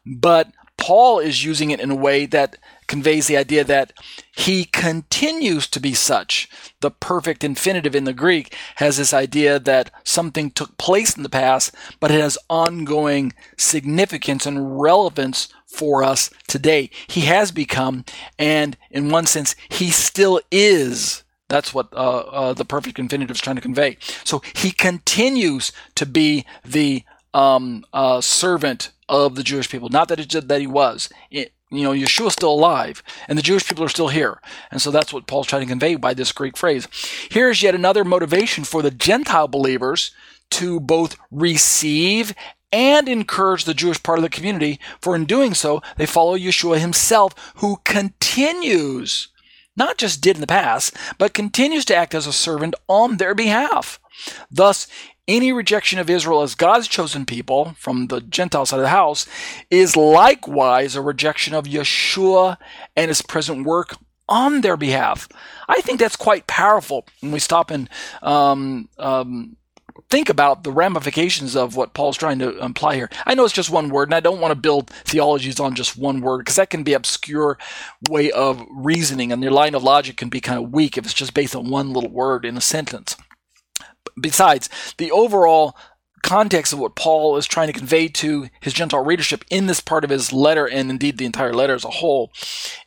but Paul is using it in a way that conveys the idea that he continues to be such. The perfect infinitive in the Greek has this idea that something took place in the past, but it has ongoing significance and relevance for us today. He has become, and in one sense, he still is. That's what uh, uh, the perfect infinitive is trying to convey. So he continues to be the um, uh, servant of the Jewish people. Not that it, that he was. It, you know, Yeshua's still alive and the Jewish people are still here. And so that's what Paul's trying to convey by this Greek phrase. Here's yet another motivation for the Gentile believers to both receive and encourage the Jewish part of the community, for in doing so, they follow Yeshua himself, who continues, not just did in the past, but continues to act as a servant on their behalf. Thus, any rejection of Israel as God's chosen people from the Gentile side of the house is likewise a rejection of Yeshua and his present work on their behalf. I think that's quite powerful when we stop and um, um, think about the ramifications of what Paul's trying to imply here. I know it's just one word, and I don't want to build theologies on just one word because that can be obscure way of reasoning, and your line of logic can be kind of weak if it's just based on one little word in a sentence besides, the overall context of what Paul is trying to convey to his Gentile readership in this part of his letter, and indeed the entire letter as a whole,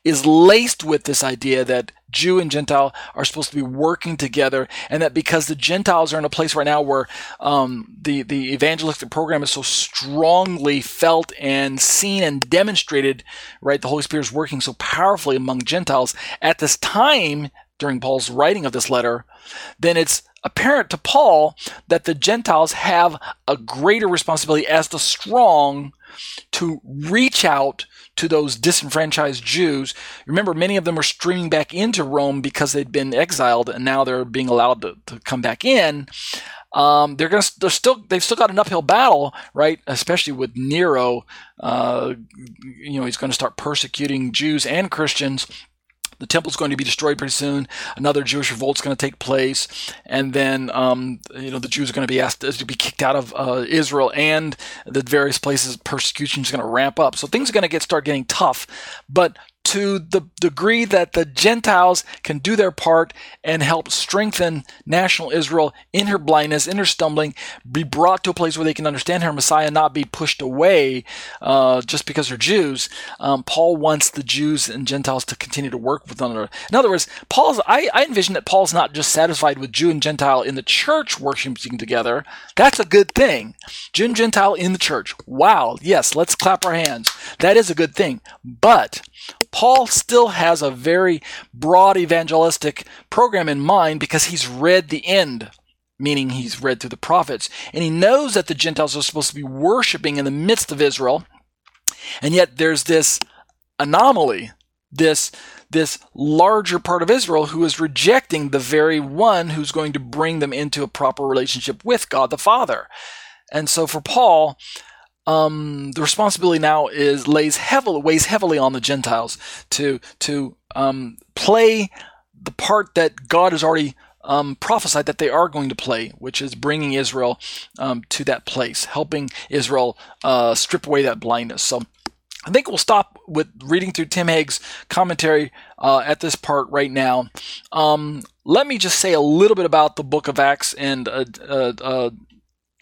is laced with this idea that Jew and Gentile are supposed to be working together, and that because the Gentiles are in a place right now where um, the the evangelistic program is so strongly felt and seen and demonstrated, right? The Holy Spirit is working so powerfully among Gentiles at this time during Paul's writing of this letter, then it's apparent to Paul that the Gentiles have a greater responsibility as the strong to reach out to those disenfranchised Jews. Remember, many of them were streaming back into Rome because they'd been exiled, and now they're being allowed to, to come back in. Um, they're gonna, they're still, they've still got an uphill battle, right? Especially with Nero. Uh, you know, he's going to start persecuting Jews and Christians the temple's going to be destroyed pretty soon. Another Jewish revolt's going to take place, and then um, you know the Jews are going to be asked to be kicked out of uh, Israel, and the various places persecution is going to ramp up. So things are going to get start getting tough. But to the degree that the Gentiles can do their part and help strengthen national Israel in her blindness, in her stumbling, be brought to a place where they can understand her Messiah, not be pushed away uh, just because they're Jews. Um, Paul wants the Jews and Gentiles to continue to work with one another. In other words, Paul's I, I envision that Paul's not just satisfied with Jew and Gentile in the church worshiping together. That's a good thing. Jew and Gentile in the church. Wow. Yes, let's clap our hands. That is a good thing. But Paul still has a very broad evangelistic program in mind because he's read the end, meaning he's read through the prophets, and he knows that the Gentiles are supposed to be worshiping in the midst of Israel, and yet there's this anomaly, this this larger part of Israel who is rejecting the very one who's going to bring them into a proper relationship with God the Father. And so for Paul, um, the responsibility now is lays heavily weighs heavily on the Gentiles to to um, play the part that God has already um, prophesied that they are going to play, which is bringing Israel um, to that place, helping Israel uh, strip away that blindness. So. I think we'll stop with reading through Tim Hegg's commentary uh, at this part right now. Um, let me just say a little bit about the book of Acts and uh, uh, uh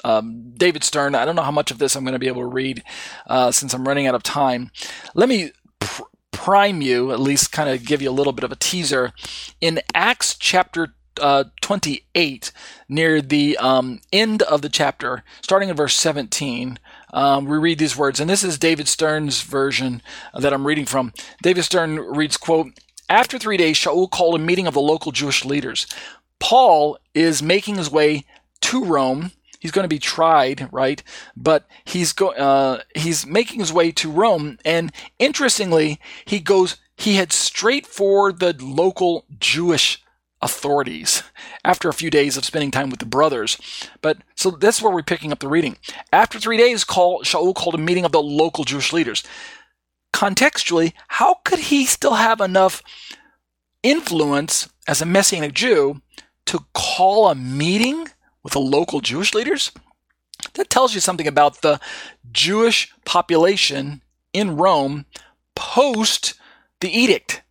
um, David Stern. I don't know how much of this I'm going to be able to read uh, since I'm running out of time. Let me pr- prime you, at least kind of give you a little bit of a teaser. In Acts chapter uh, 28, near the um, end of the chapter, starting in verse 17, um, we read these words, and this is David Stern's version that I'm reading from. David Stern reads, quote, After three days, Shaul called a meeting of the local Jewish leaders. Paul is making his way to Rome he's going to be tried, right? But he's go uh, he's making his way to Rome, and interestingly, he goes he heads straight for the local Jewish authorities after a few days of spending time with the brothers. But so that's where we're picking up the reading. After three days, call, Shaul called a meeting of the local Jewish leaders. Contextually, how could he still have enough influence as a Messianic Jew to call a meeting with the local Jewish leaders, that tells you something about the Jewish population in Rome post the edict,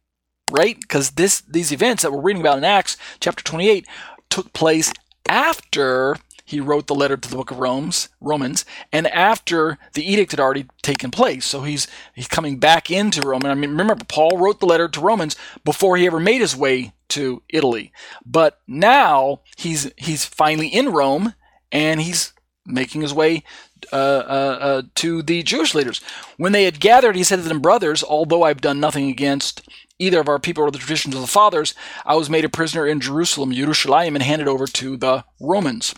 right? Because this these events that we're reading about in Acts chapter 28 took place after he wrote the letter to the book of Romans, Romans, and after the edict had already taken place. So he's he's coming back into Rome. And I mean, remember, Paul wrote the letter to Romans before he ever made his way to Italy. But now he's he's finally in Rome and he's making his way uh, uh, uh, to the Jewish leaders. When they had gathered, he said to them, Brothers, although I've done nothing against either of our people or the traditions of the fathers, I was made a prisoner in Jerusalem, Jerusalem, and handed over to the Romans.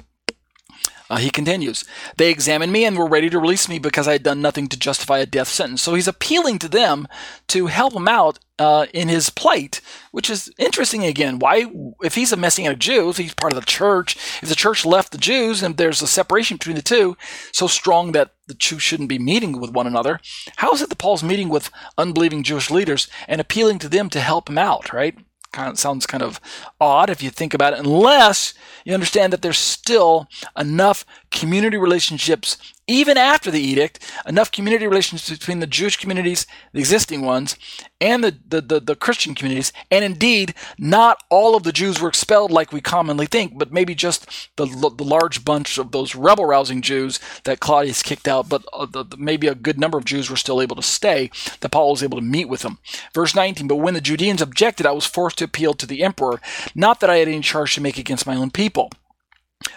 Uh, he continues, They examined me and were ready to release me because I had done nothing to justify a death sentence. So he's appealing to them to help him out uh, in his plight, which is interesting again. Why, if he's a Messianic Jew, if he's part of the church, if the church left the Jews and there's a separation between the two so strong that the Jews shouldn't be meeting with one another, how is it that Paul's meeting with unbelieving Jewish leaders and appealing to them to help him out, right? Kind of sounds kind of odd if you think about it, unless you understand that there's still enough community relationships, even after the edict, enough community relationships between the Jewish communities, the existing ones, and the, the, the, the, Christian communities. And indeed, not all of the Jews were expelled like we commonly think, but maybe just the, the large bunch of those rebel rousing Jews that Claudius kicked out, but uh, the, maybe a good number of Jews were still able to stay, that Paul was able to meet with them. Verse 19, but when the Judeans objected, I was forced to appeal to the emperor, not that I had any charge to make against my own people.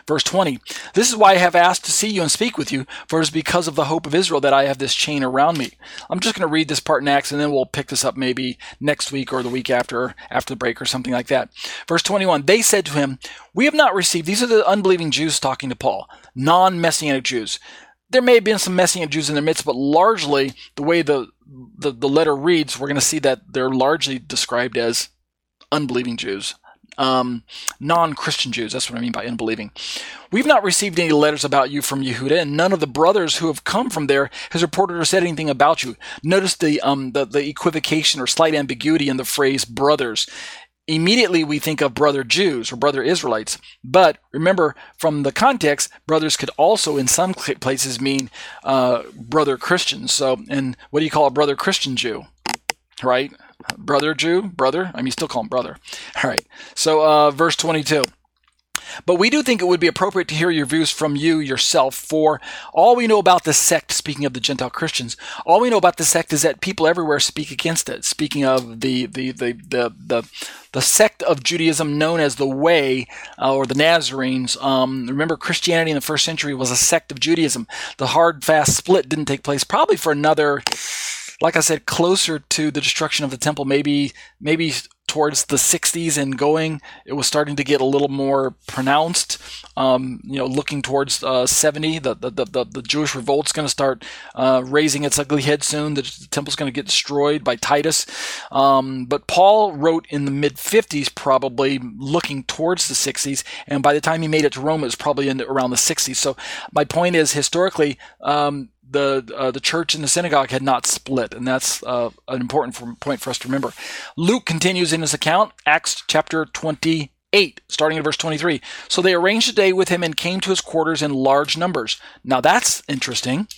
Verse 20 This is why I have asked to see you and speak with you, for it is because of the hope of Israel that I have this chain around me. I'm just going to read this part in Acts, and then we'll pick this up maybe next week or the week after, after the break or something like that. Verse 21 They said to him, We have not received, these are the unbelieving Jews talking to Paul, non messianic Jews. There may have been some messianic Jews in their midst, but largely the way the, the, the letter reads, we're going to see that they're largely described as unbelieving Jews um, non Christian Jews. That's what I mean by unbelieving. We've not received any letters about you from Yehuda, and none of the brothers who have come from there has reported or said anything about you. Notice the, um, the, the equivocation or slight ambiguity in the phrase brothers immediately we think of brother Jews or brother Israelites. But remember, from the context, brothers could also, in some places, mean uh, brother Christians. So, and what do you call a brother Christian Jew? Right? Brother Jew, brother. I mean, you still call him brother. All right. So, uh, verse 22. But we do think it would be appropriate to hear your views from you yourself, for all we know about this sect, speaking of the Gentile Christians, all we know about this sect is that people everywhere speak against it. Speaking of the the the the the, the sect of Judaism known as the Way uh, or the Nazarenes. Um, remember, Christianity in the first century was a sect of Judaism. The hard, fast split didn't take place probably for another like I said, closer to the destruction of the temple, maybe maybe towards the 60s and going, it was starting to get a little more pronounced. Um, you know, looking towards uh, 70, the, the, the, the Jewish revolt's going to start uh, raising its ugly head soon. The, the temple's going to get destroyed by Titus. Um, but Paul wrote in the mid 50s, probably looking towards the 60s, and by the time he made it to Rome, it was probably in the, around the 60s. So my point is, historically, um, the uh, the church and the synagogue had not split, and that's uh, an important for, point for us to remember. Luke continues in his account, Acts chapter 28, starting in verse 23. So they arranged a day with him and came to his quarters in large numbers. Now that's interesting.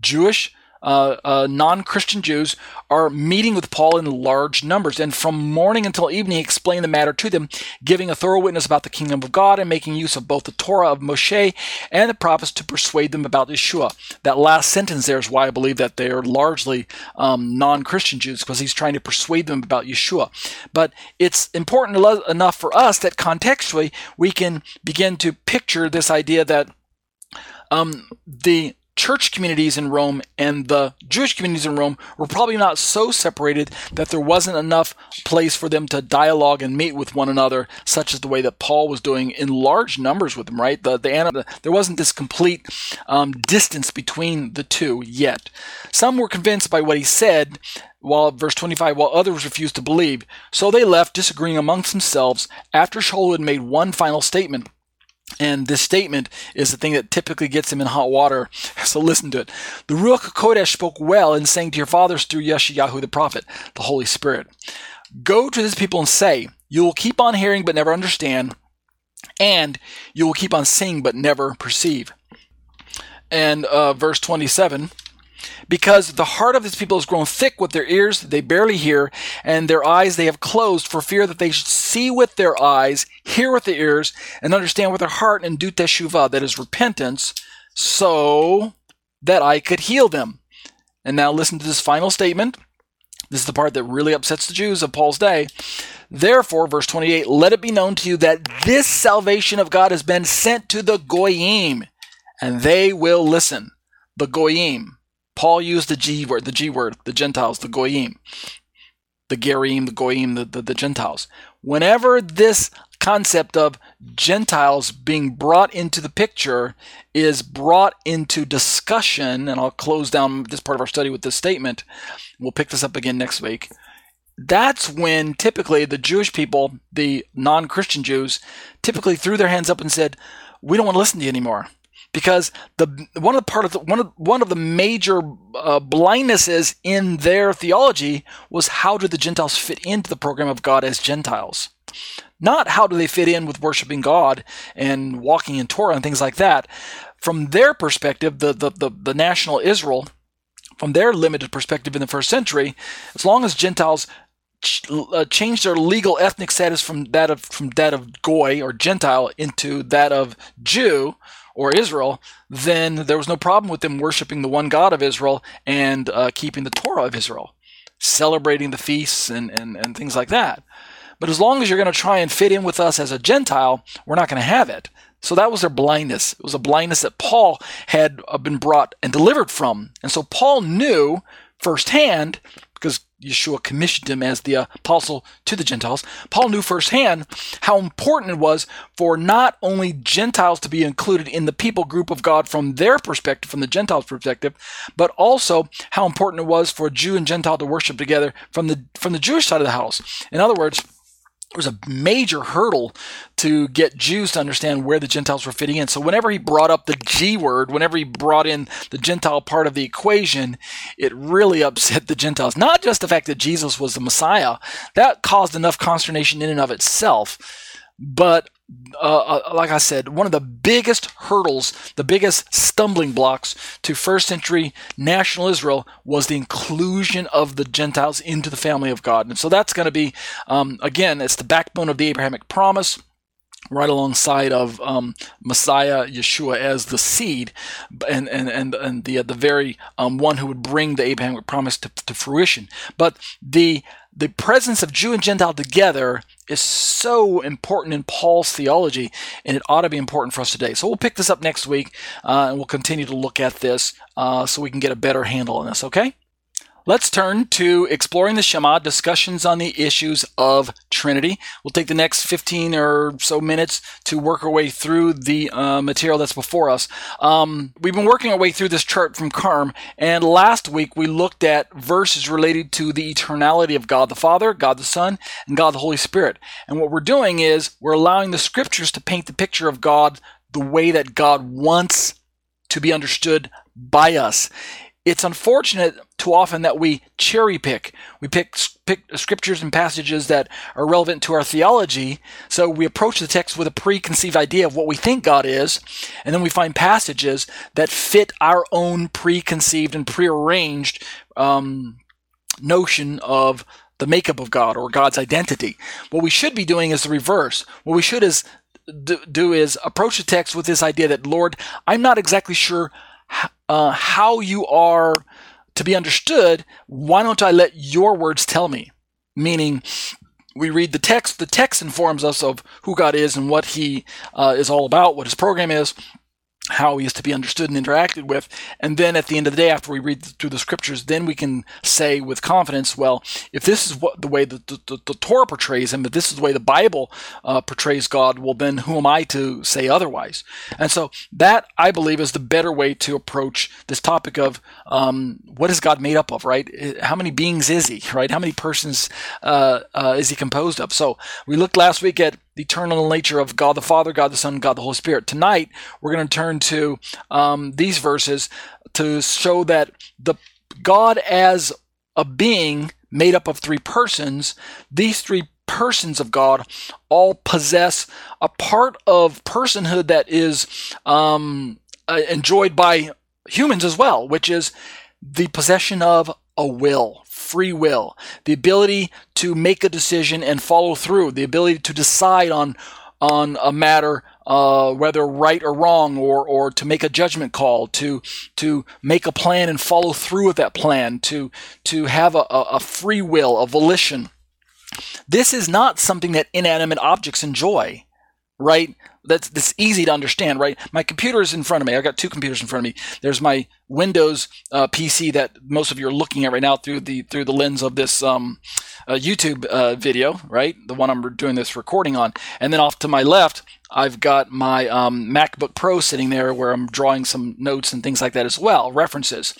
Jewish uh, uh, non Christian Jews are meeting with Paul in large numbers, and from morning until evening explain the matter to them, giving a thorough witness about the kingdom of God and making use of both the Torah of Moshe and the prophets to persuade them about Yeshua. That last sentence there is why I believe that they are largely um, non Christian Jews, because he's trying to persuade them about Yeshua. But it's important enough for us that contextually we can begin to picture this idea that um, the church communities in Rome and the Jewish communities in Rome were probably not so separated that there wasn't enough place for them to dialogue and meet with one another, such as the way that Paul was doing in large numbers with them, right? The, the, there wasn't this complete um, distance between the two yet. Some were convinced by what he said, while verse 25, while others refused to believe. So they left, disagreeing amongst themselves, after Shaul had made one final statement. And this statement is the thing that typically gets him in hot water. So listen to it. The Ruach Kodesh spoke well in saying to your fathers through Yeshayahu the prophet, the Holy Spirit, Go to this people and say, You will keep on hearing but never understand, and you will keep on seeing but never perceive. And uh, verse 27 because the heart of this people has grown thick with their ears they barely hear and their eyes they have closed for fear that they should see with their eyes hear with their ears and understand with their heart and do teshuvah that is repentance so that i could heal them and now listen to this final statement this is the part that really upsets the jews of paul's day Therefore, verse 28, let it be known to you that this salvation of God has been sent to the Goyim, and they will listen. the goyim. Paul used the G word, the G word, the Gentiles, the goyim, the gerim, the goyim, the, the, the Gentiles. Whenever this concept of Gentiles being brought into the picture is brought into discussion, and I'll close down this part of our study with this statement. We'll pick this up again next week. That's when typically the Jewish people, the non Christian Jews, typically threw their hands up and said, We don't want to listen to you anymore because the one of the part of the, one of one of the major uh, blindnesses in their theology was how do the Gentiles fit into the program of God as Gentiles, not how do they fit in with worshiping God and walking in Torah and things like that. From their perspective, the the the, the national Israel, from their limited perspective in the first century, as long as Gentiles uh, changed their legal ethnic status from that of from that of goy or Gentile into that of Jew or Israel, then there was no problem with them worshiping the one God of Israel and uh, keeping the Torah of Israel, celebrating the feasts and, and, and things like that. But as long as you're going to try and fit in with us as a Gentile, we're not going to have it. So that was their blindness. It was a blindness that Paul had uh, been brought and delivered from. And so Paul knew firsthand Yeshua commissioned him as the apostle to the Gentiles, Paul knew firsthand how important it was for not only Gentiles to be included in the people group of God from their perspective, from the Gentiles' perspective, but also how important it was for Jew and Gentile to worship together from the from the Jewish side of the house. In other words, was a major hurdle to get Jews to understand where the Gentiles were fitting in. So whenever he brought up the G word, whenever he brought in the Gentile part of the equation, it really upset the Gentiles. Not just the fact that Jesus was the Messiah, that caused enough consternation in and of itself, but uh, uh, like I said, one of the biggest hurdles, the biggest stumbling blocks to first century national Israel was the inclusion of the Gentiles into the family of God. And so that's going to be, um, again, it's the backbone of the Abrahamic promise right alongside of um, Messiah Yeshua as the seed and and and, and the the very um, one who would bring the Abrahamic promise to, to fruition. But the the presence of Jew and Gentile together is so important in Paul's theology, and it ought to be important for us today. So we'll pick this up next week, uh, and we'll continue to look at this uh, so we can get a better handle on this. Okay. Let's turn to exploring the Shema, discussions on the issues of Trinity. We'll take the next 15 or so minutes to work our way through the uh, material that's before us. Um, we've been working our way through this chart from Carm, and last week we looked at verses related to the eternality of God the Father, God the Son, and God the Holy Spirit. And what we're doing is we're allowing the scriptures to paint the picture of God the way that God wants to be understood by us it's unfortunate too often that we cherry pick. We pick, pick scriptures and passages that are relevant to our theology. So we approach the text with a preconceived idea of what we think God is, and then we find passages that fit our own preconceived and prearranged um, notion of the makeup of God or God's identity. What we should be doing is the reverse. What we should is do is approach the text with this idea that Lord, I'm not exactly sure uh, how you are to be understood, why don't I let your words tell me? Meaning, we read the text, the text informs us of who God is and what He uh, is all about, what His program is how he is to be understood and interacted with. And then at the end of the day, after we read through the scriptures, then we can say with confidence, well, if this is what the way the, the, the Torah portrays him, if this is the way the Bible uh, portrays God, well, then who am I to say otherwise? And so that, I believe, is the better way to approach this topic of um, what is God made up of, right? How many beings is he, right? How many persons uh, uh, is he composed of? So we looked last week at the eternal nature of God the Father, God the Son, God the Holy Spirit. Tonight, we're going to turn to um, these verses to show that the God as a being made up of three persons, these three persons of God all possess a part of personhood that is um, uh, enjoyed by humans as well, which is the possession of a will free will, the ability to make a decision and follow through, the ability to decide on on a matter, uh, whether right or wrong, or or to make a judgment call, to to make a plan and follow through with that plan, to to have a, a free will, a volition. This is not something that inanimate objects enjoy, right? that's that's easy to understand, right? My computer is in front of me. I've got two computers in front of me. There's my Windows uh, PC that most of you are looking at right now through the through the lens of this um, uh, YouTube uh, video, right? The one I'm doing this recording on, and then off to my left, I've got my um, MacBook Pro sitting there where I'm drawing some notes and things like that as well, references.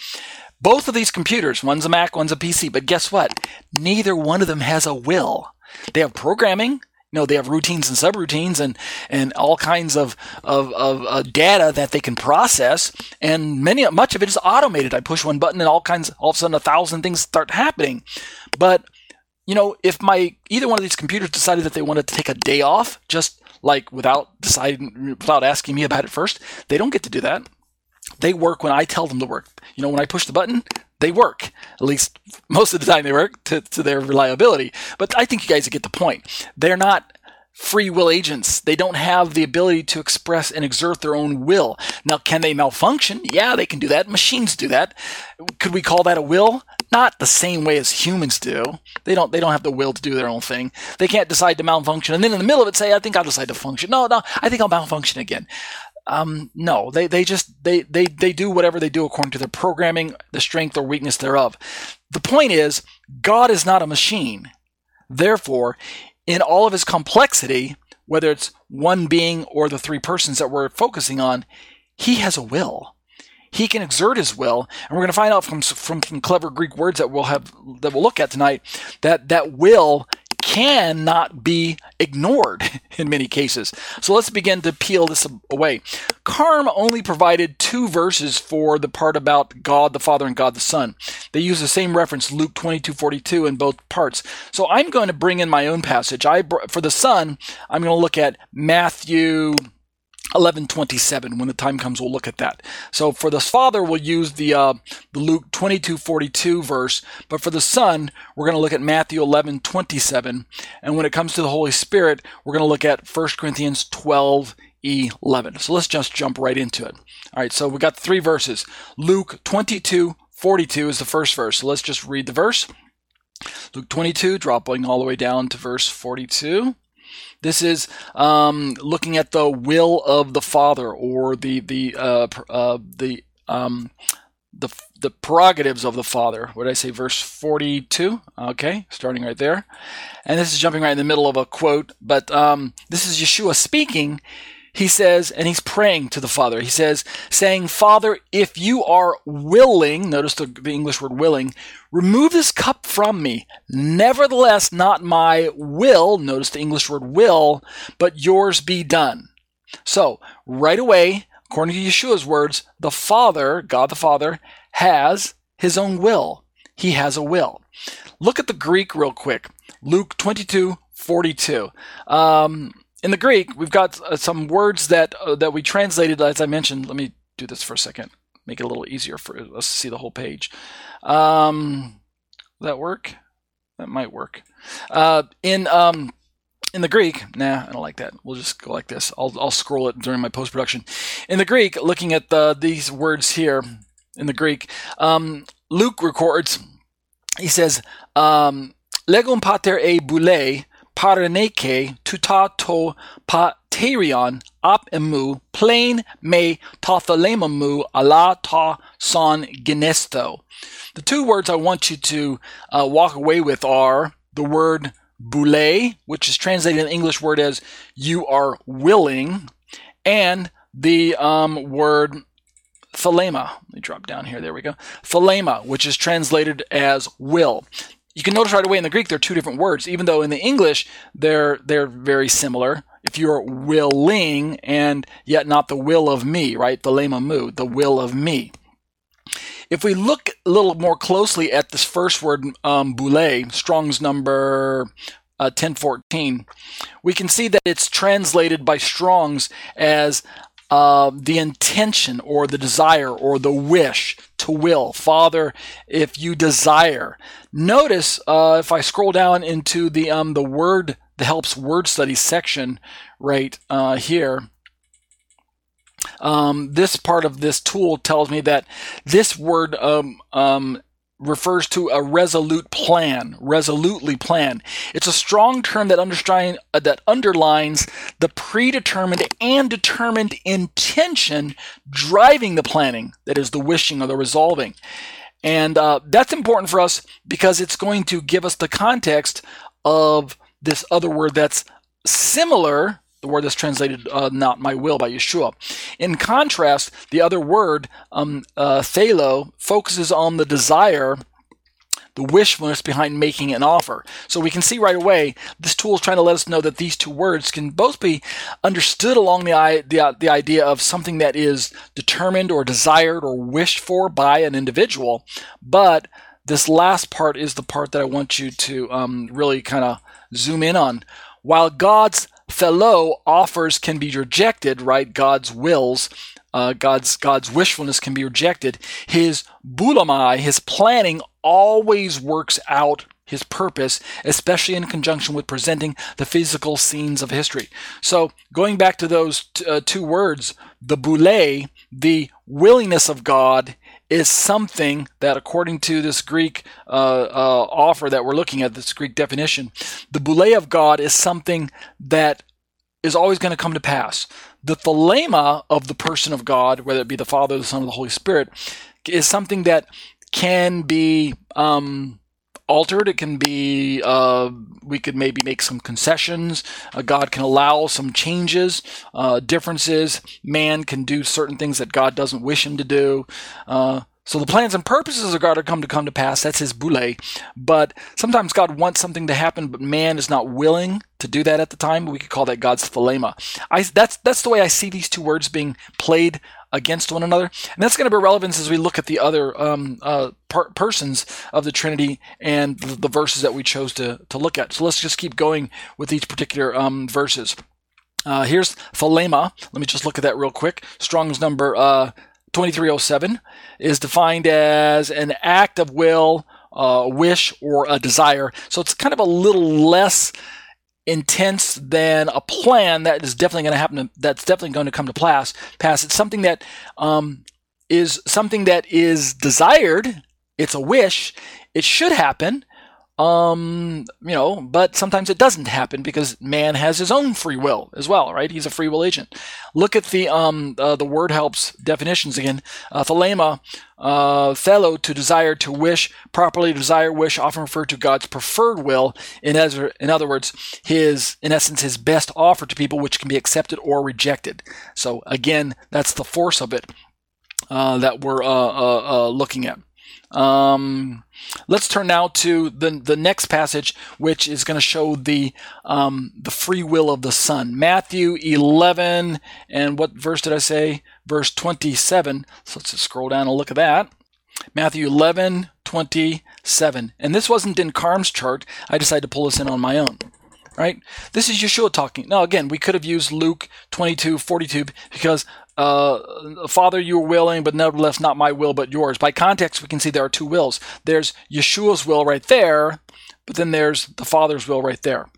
Both of these computers, one's a Mac, one's a PC, but guess what? Neither one of them has a will. They have programming, know, they have routines and subroutines and, and all kinds of, of, of uh, data that they can process. And many, much of it is automated. I push one button and all kinds, all of a sudden a thousand things start happening. But, you know, if my, either one of these computers decided that they wanted to take a day off, just like without deciding, without asking me about it first, they don't get to do that. They work when I tell them to work. You know, when I push the button, they work. At least most of the time they work to, to their reliability. But I think you guys get the point. They're not free will agents. They don't have the ability to express and exert their own will. Now, can they malfunction? Yeah, they can do that. Machines do that. Could we call that a will? Not the same way as humans do. They don't. They don't have the will to do their own thing. They can't decide to malfunction and then in the middle of it say, "I think I'll decide to function." No, no, I think I'll malfunction again. Um, no, they, they just they, they they do whatever they do according to their programming, the strength or weakness thereof. The point is, God is not a machine. Therefore, in all of his complexity, whether it's one being or the three persons that we're focusing on, he has a will. He can exert his will, and we're going to find out from, from some clever Greek words that we'll have that we'll look at tonight that that will cannot be ignored in many cases. So let's begin to peel this away. Carm only provided two verses for the part about God the Father and God the Son. They use the same reference, Luke 22:42, in both parts. So I'm going to bring in my own passage. I for the Son, I'm going to look at Matthew 1127 when the time comes we'll look at that. So for the father we'll use the, uh, the luke 2242 verse but for the son we're going to look at matthew 1127 and when it comes to the holy spirit we're going to look at 1 corinthians 12 11 so let's just jump right into it. All right so we got three verses. Luke 22 42 is the first verse. So let's just read the verse. Luke 22 dropping all the way down to verse 42 this is um, looking at the will of the Father or the the uh, uh, the um, the the prerogatives of the Father. What did I say? Verse forty-two. Okay, starting right there, and this is jumping right in the middle of a quote. But um, this is Yeshua speaking, he says, and he's praying to the Father. He says, saying, Father, if you are willing, notice the, the, English word willing, remove this cup from me. Nevertheless, not my will, notice the English word will, but yours be done. So, right away, according to Yeshua's words, the Father, God the Father, has his own will. He has a will. Look at the Greek real quick. Luke 22, 42. Um, in the Greek, we've got uh, some words that uh, that we translated, as I mentioned. Let me do this for a second, make it a little easier for us to see the whole page. Um, that work? That might work. Uh, in um, in the Greek, nah, I don't like that. We'll just go like this. I'll I'll scroll it during my post production. In the Greek, looking at the, these words here in the Greek, um, Luke records. He says, um, "Legum pater e boule." Pareneke tuta to paterion ap emu plain me tathalemamu ala ta son genesto. The two words I want you to uh, walk away with are the word boule, which is translated in English word as you are willing, and the um, word thelema. Let me drop down here. There we go. Thelema, which is translated as will you can notice right away in the Greek they're two different words, even though in the English they're they're very similar. If you're willing and yet not the will of me, right? The lema mu, the will of me. If we look a little more closely at this first word, um, boule, Strong's number uh, 1014, we can see that it's translated by Strong's as uh, the intention or the desire or the wish to will. Father, if you desire. Notice uh, if I scroll down into the um, the word the helps word study section right uh, here. Um, this part of this tool tells me that this word um, um, refers to a resolute plan, resolutely plan. It's a strong term that, underline, uh, that underlines the predetermined and determined intention driving the planning, that is, the wishing or the resolving. And uh, that's important for us because it's going to give us the context of this other word that's similar the word that's translated uh, "not my will" by Yeshua. In contrast, the other word, um, uh, thelo, focuses on the desire the wishfulness behind making an offer. So we can see right away this tool is trying to let us know that these two words can both be understood along the, the, the idea of something that is determined or desired or wished for by an individual. But this last part is the part that I want you to um, really kind of zoom in on. While God's thelo offers can be rejected, right? God's wills, uh, God's God's wishfulness can be rejected. His boulomai, his planning, always works out his purpose, especially in conjunction with presenting the physical scenes of history. So, going back to those t- uh, two words, the boule, the willingness of God, is something that, according to this Greek uh, uh, offer that we're looking at, this Greek definition, the boule of God is something that is always going to come to pass. The thelema of the person of God, whether it be the Father, the Son, or the Holy Spirit, is something that can be um, altered. It can be, uh, we could maybe make some concessions. Uh, God can allow some changes, uh, differences. Man can do certain things that God doesn't wish him to do. Uh, so the plans and purposes of God are come to come to pass. That's his boule. But sometimes God wants something to happen, but man is not willing to do that at the time. We could call that God's thelema. I, that's that's the way I see these two words being played against one another, and that's going to be relevant as we look at the other um, uh, per- persons of the Trinity and the, the, verses that we chose to to look at. So let's just keep going with each particular um, verses. Uh, here's thelema. Let me just look at that real quick. Strong's number. Uh, 2307 is defined as an act of will, a wish, or a desire. So it's kind of a little less intense than a plan that is definitely going to happen. That's definitely going to come to pass. Pass. It's something that um, is something that is desired. It's a wish. It should happen. Um, you know, but sometimes it doesn't happen because man has his own free will as well, right? He's a free will agent. Look at the um uh, the word helps definitions again. Uh, thelema, uh, thelo, to desire, to wish, properly desire, wish, often refer to God's preferred will. In other, in other words, his, in essence, his best offer to people, which can be accepted or rejected. So again, that's the force of it uh, that we're uh, uh, uh looking at. Um, let's turn now to the the next passage, which is going to show the um, the free will of the Son. Matthew 11, and what verse did I say? Verse 27. So let's just scroll down and look at that. Matthew 11, 27. And this wasn't in Carm's chart. I decided to pull this in on my own right? This is Yeshua talking. Now, again, we could have used Luke 22, 42 because uh, Father, you are willing, but nevertheless not my will, but yours. By context, we can see there are two wills. There's Yeshua's will right there, but then there's the Father's will right there.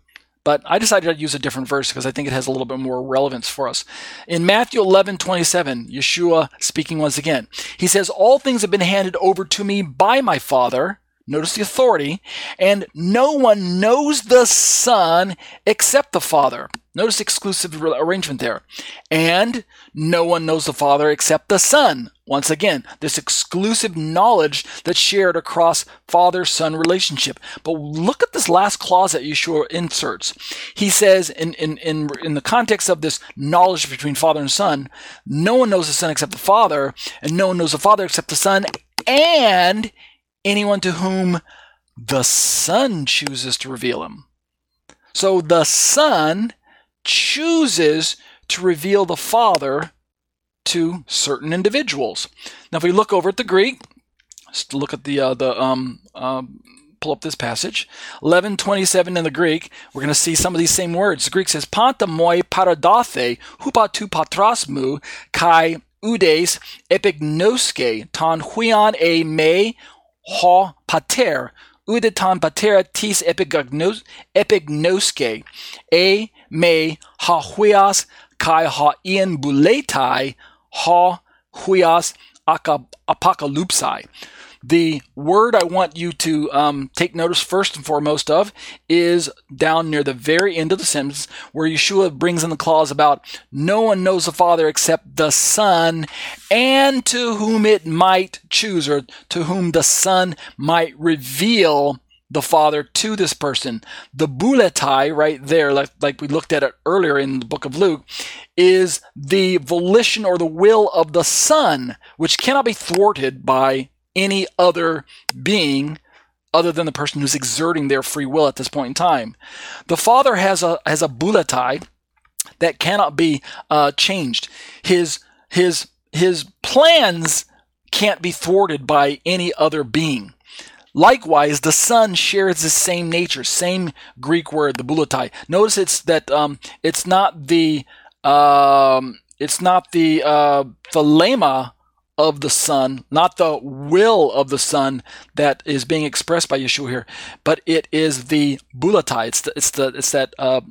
But I decided to use a different verse because I think it has a little bit more relevance for us. In Matthew 11, 27, Yeshua speaking once again, he says, All things have been handed over to me by my Father. Notice the authority. And no one knows the Son except the Father. Notice exclusive arrangement there. And no one knows the Father except the Son. Once again, this exclusive knowledge that's shared across father son relationship. But look at this last clause that Yeshua inserts. He says, in, in, in, in the context of this knowledge between father and son, no one knows the Son except the Father, and no one knows the Father except the Son, and anyone to whom the Son chooses to reveal him. So the Son chooses to reveal the Father to certain individuals. Now, if we look over at the Greek, let's look at the uh, the um, um, pull up this passage. 1127 in the Greek, we're going to see some of these same words. The Greek says, Panta moi paradathe, hupatu patrasmu, kai udes epignoske, ton huian e me ha pater, udetan patera tis epignoske, e me ha huias kai ha ian buletai ha huias apocalypsai. The word I want you to um, take notice first and foremost of is down near the very end of the sentence where Yeshua brings in the clause about no one knows the Father except the Son and to whom it might choose or to whom the Son might reveal the Father to this person. The buletai right there, like, like we looked at it earlier in the book of Luke, is the volition or the will of the Son, which cannot be thwarted by any other being other than the person who's exerting their free will at this point in time. The Father has a has a buletai that cannot be uh, changed. His his his plans can't be thwarted by any other being. Likewise, the Son shares the same nature, same Greek word, the buletai. Notice it's that um, it's not the um, it's not the uh, thelema of the Son, not the will of the Son that is being expressed by Yeshua here, but it is the buletai. It's the, it's the it's that uh,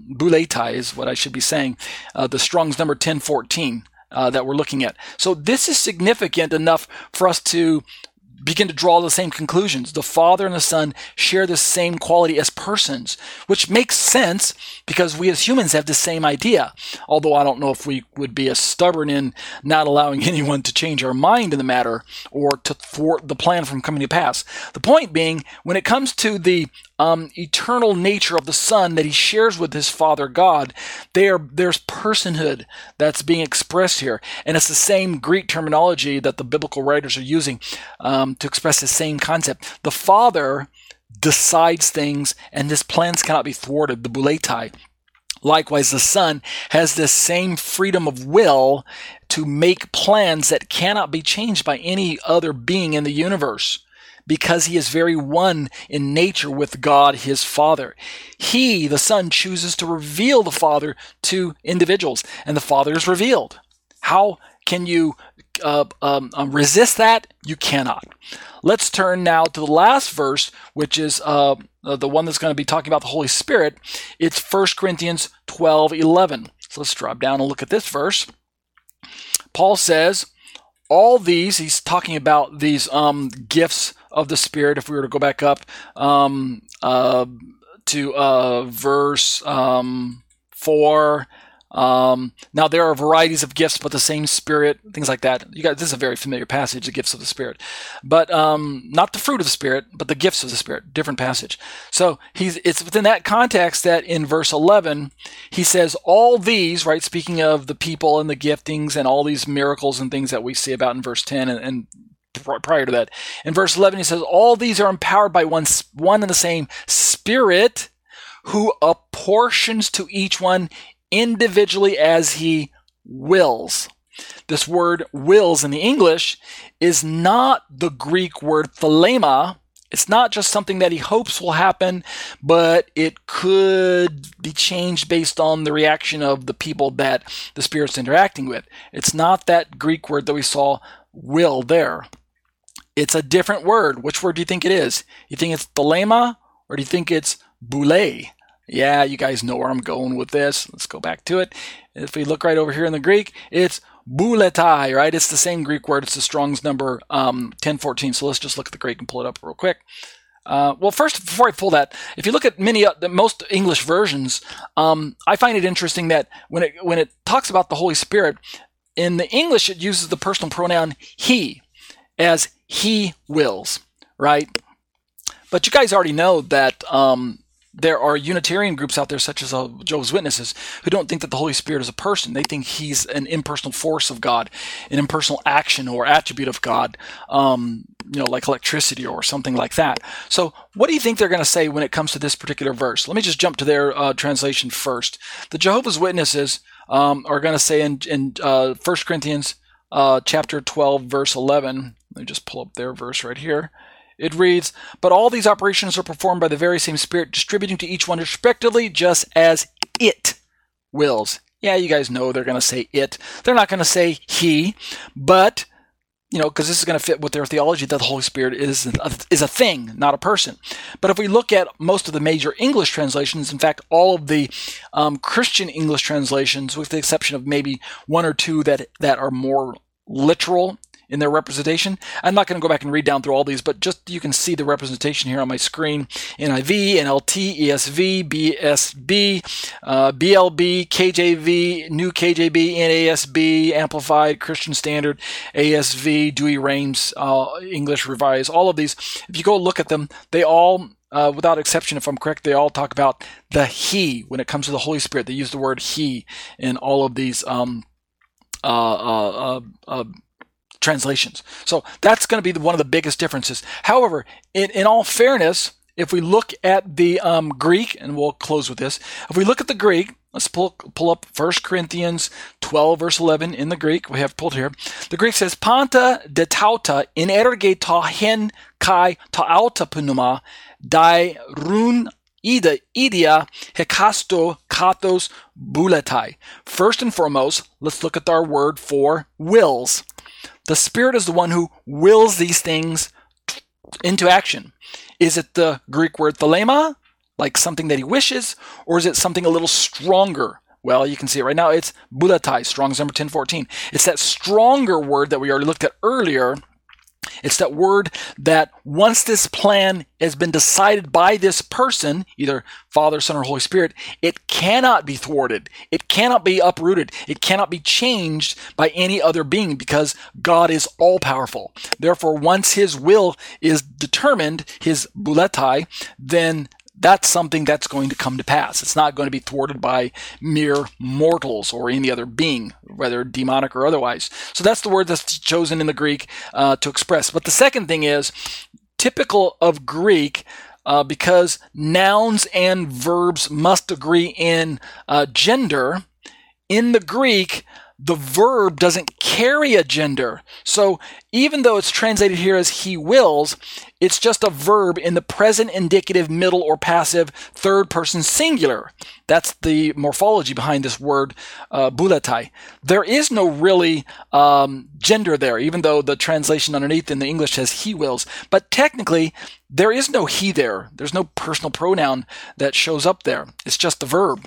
is what I should be saying. Uh, the Strong's number ten fourteen. Uh, that we're looking at. So this is significant enough for us to begin to draw the same conclusions. The Father and the Son share the same quality as persons, which makes sense because we as humans have the same idea. Although I don't know if we would be as stubborn in not allowing anyone to change our mind in the matter or to thwart the plan from coming to pass. The point being, when it comes to the um, eternal nature of the Son that he shares with his Father God, there there's personhood that's being expressed here, and it's the same Greek terminology that the biblical writers are using um, to express the same concept. The Father decides things, and his plans cannot be thwarted. The buletai. Likewise, the Son has this same freedom of will to make plans that cannot be changed by any other being in the universe because he is very one in nature with God his Father. He, the Son, chooses to reveal the Father to individuals, and the Father is revealed. How can you uh, um, um, resist that? You cannot. Let's turn now to the last verse, which is uh, uh the one that's going to be talking about the Holy Spirit. It's 1 Corinthians 12 11. So let's drop down and look at this verse. Paul says, all these, he's talking about these um, gifts of the Spirit. If we were to go back up um, uh, to uh, verse um, 4, um, now there are varieties of gifts, but the same Spirit, things like that. You guys, this is a very familiar passage, the gifts of the Spirit, but um, not the fruit of the Spirit, but the gifts of the Spirit. Different passage. So he's it's within that context that in verse 11 he says all these, right? Speaking of the people and the giftings and all these miracles and things that we see about in verse 10 and, and prior to that. In verse 11, he says, All these are empowered by one, one and the same Spirit who apportions to each one individually as he wills. This word wills in the English is not the Greek word thelema. It's not just something that he hopes will happen, but it could be changed based on the reaction of the people that the Spirit's interacting with. It's not that Greek word that we saw will there. It's a different word. Which word do you think it is? You think it's thelema or do you think it's boule? Yeah, you guys know where I'm going with this. Let's go back to it. If we look right over here in the Greek, it's buletai, right? It's the same Greek word. It's the Strong's number um, 1014. So let's just look at the Greek and pull it up real quick. Uh, well, first, before I pull that, if you look at many, uh, most English versions, um, I find it interesting that when it when it talks about the Holy Spirit, in the English it uses the personal pronoun he, as he wills, right? But you guys already know that um, there are Unitarian groups out there, such as uh, Jehovah's Witnesses, who don't think that the Holy Spirit is a person. They think he's an impersonal force of God, an impersonal action or attribute of God, um, you know, like electricity or something like that. So, what do you think they're going to say when it comes to this particular verse? Let me just jump to their uh, translation first. The Jehovah's Witnesses um, are going to say in, in uh, 1 Corinthians uh, chapter 12, verse 11, let me just pull up their verse right here. It reads, But all these operations are performed by the very same Spirit, distributing to each one respectively, just as it wills. Yeah, you guys know they're going to say it. They're not going to say he, but you know, because this is going to fit with their theology that the Holy Spirit is a, is a thing, not a person. But if we look at most of the major English translations, in fact, all of the um, Christian English translations, with the exception of maybe one or two that that are more literal in their representation. I'm not going to go back and read down through all these, but just you can see the representation here on my screen. NIV, NLT, ESV, BSB, uh, BLB, KJV, New KJV, NASB, Amplified, Christian Standard, ASV, Douay-Rheims, uh, English Revised, all of these. If you go look at them, they all uh, without exception, if I'm correct, they all talk about the He when it comes to the Holy Spirit. They use the word He in all of these um, uh, uh, uh, uh translations. So that's going to be the, one of the biggest differences. However, in, in all fairness, if we look at the um, Greek, and we'll close with this, if we look at the Greek, let's pull, pull up 1 Corinthians 12, verse 11 in the Greek. We have pulled here. The Greek says, Panta de tauta in erge ta hen kai ta auta punuma dai run ida idia hekasto katos buletai. First and foremost, let's look at our word for wills. The Spirit is the one who wills these things into action. Is it the Greek word thelema, like something that he wishes, or is it something a little stronger? Well, you can see it right now. It's buletai, Strong's number 1014. It's that stronger word that we already looked at earlier it's that word that once this plan has been decided by this person, either Father, Son, or Holy Spirit, it cannot be thwarted. It cannot be uprooted. It cannot be changed by any other being because God is all powerful. Therefore, once his will is determined, his buletai, then that's something that's going to come to pass. It's not going to be thwarted by mere mortals or any other being, whether demonic or otherwise. So that's the word that's chosen in the Greek uh, to express. But the second thing is typical of Greek. Uh, because nouns and verbs must agree in uh, gender, in the Greek, the verb doesn't carry a gender. So even though it's translated here as he wills, it's just a verb in the present indicative middle or passive third person singular. That's the morphology behind this word uh, buletai. There is no really um, gender there, even though the translation underneath in the English says he wills. But technically, there is no he there. There's no personal pronoun that shows up there. It's just the verb.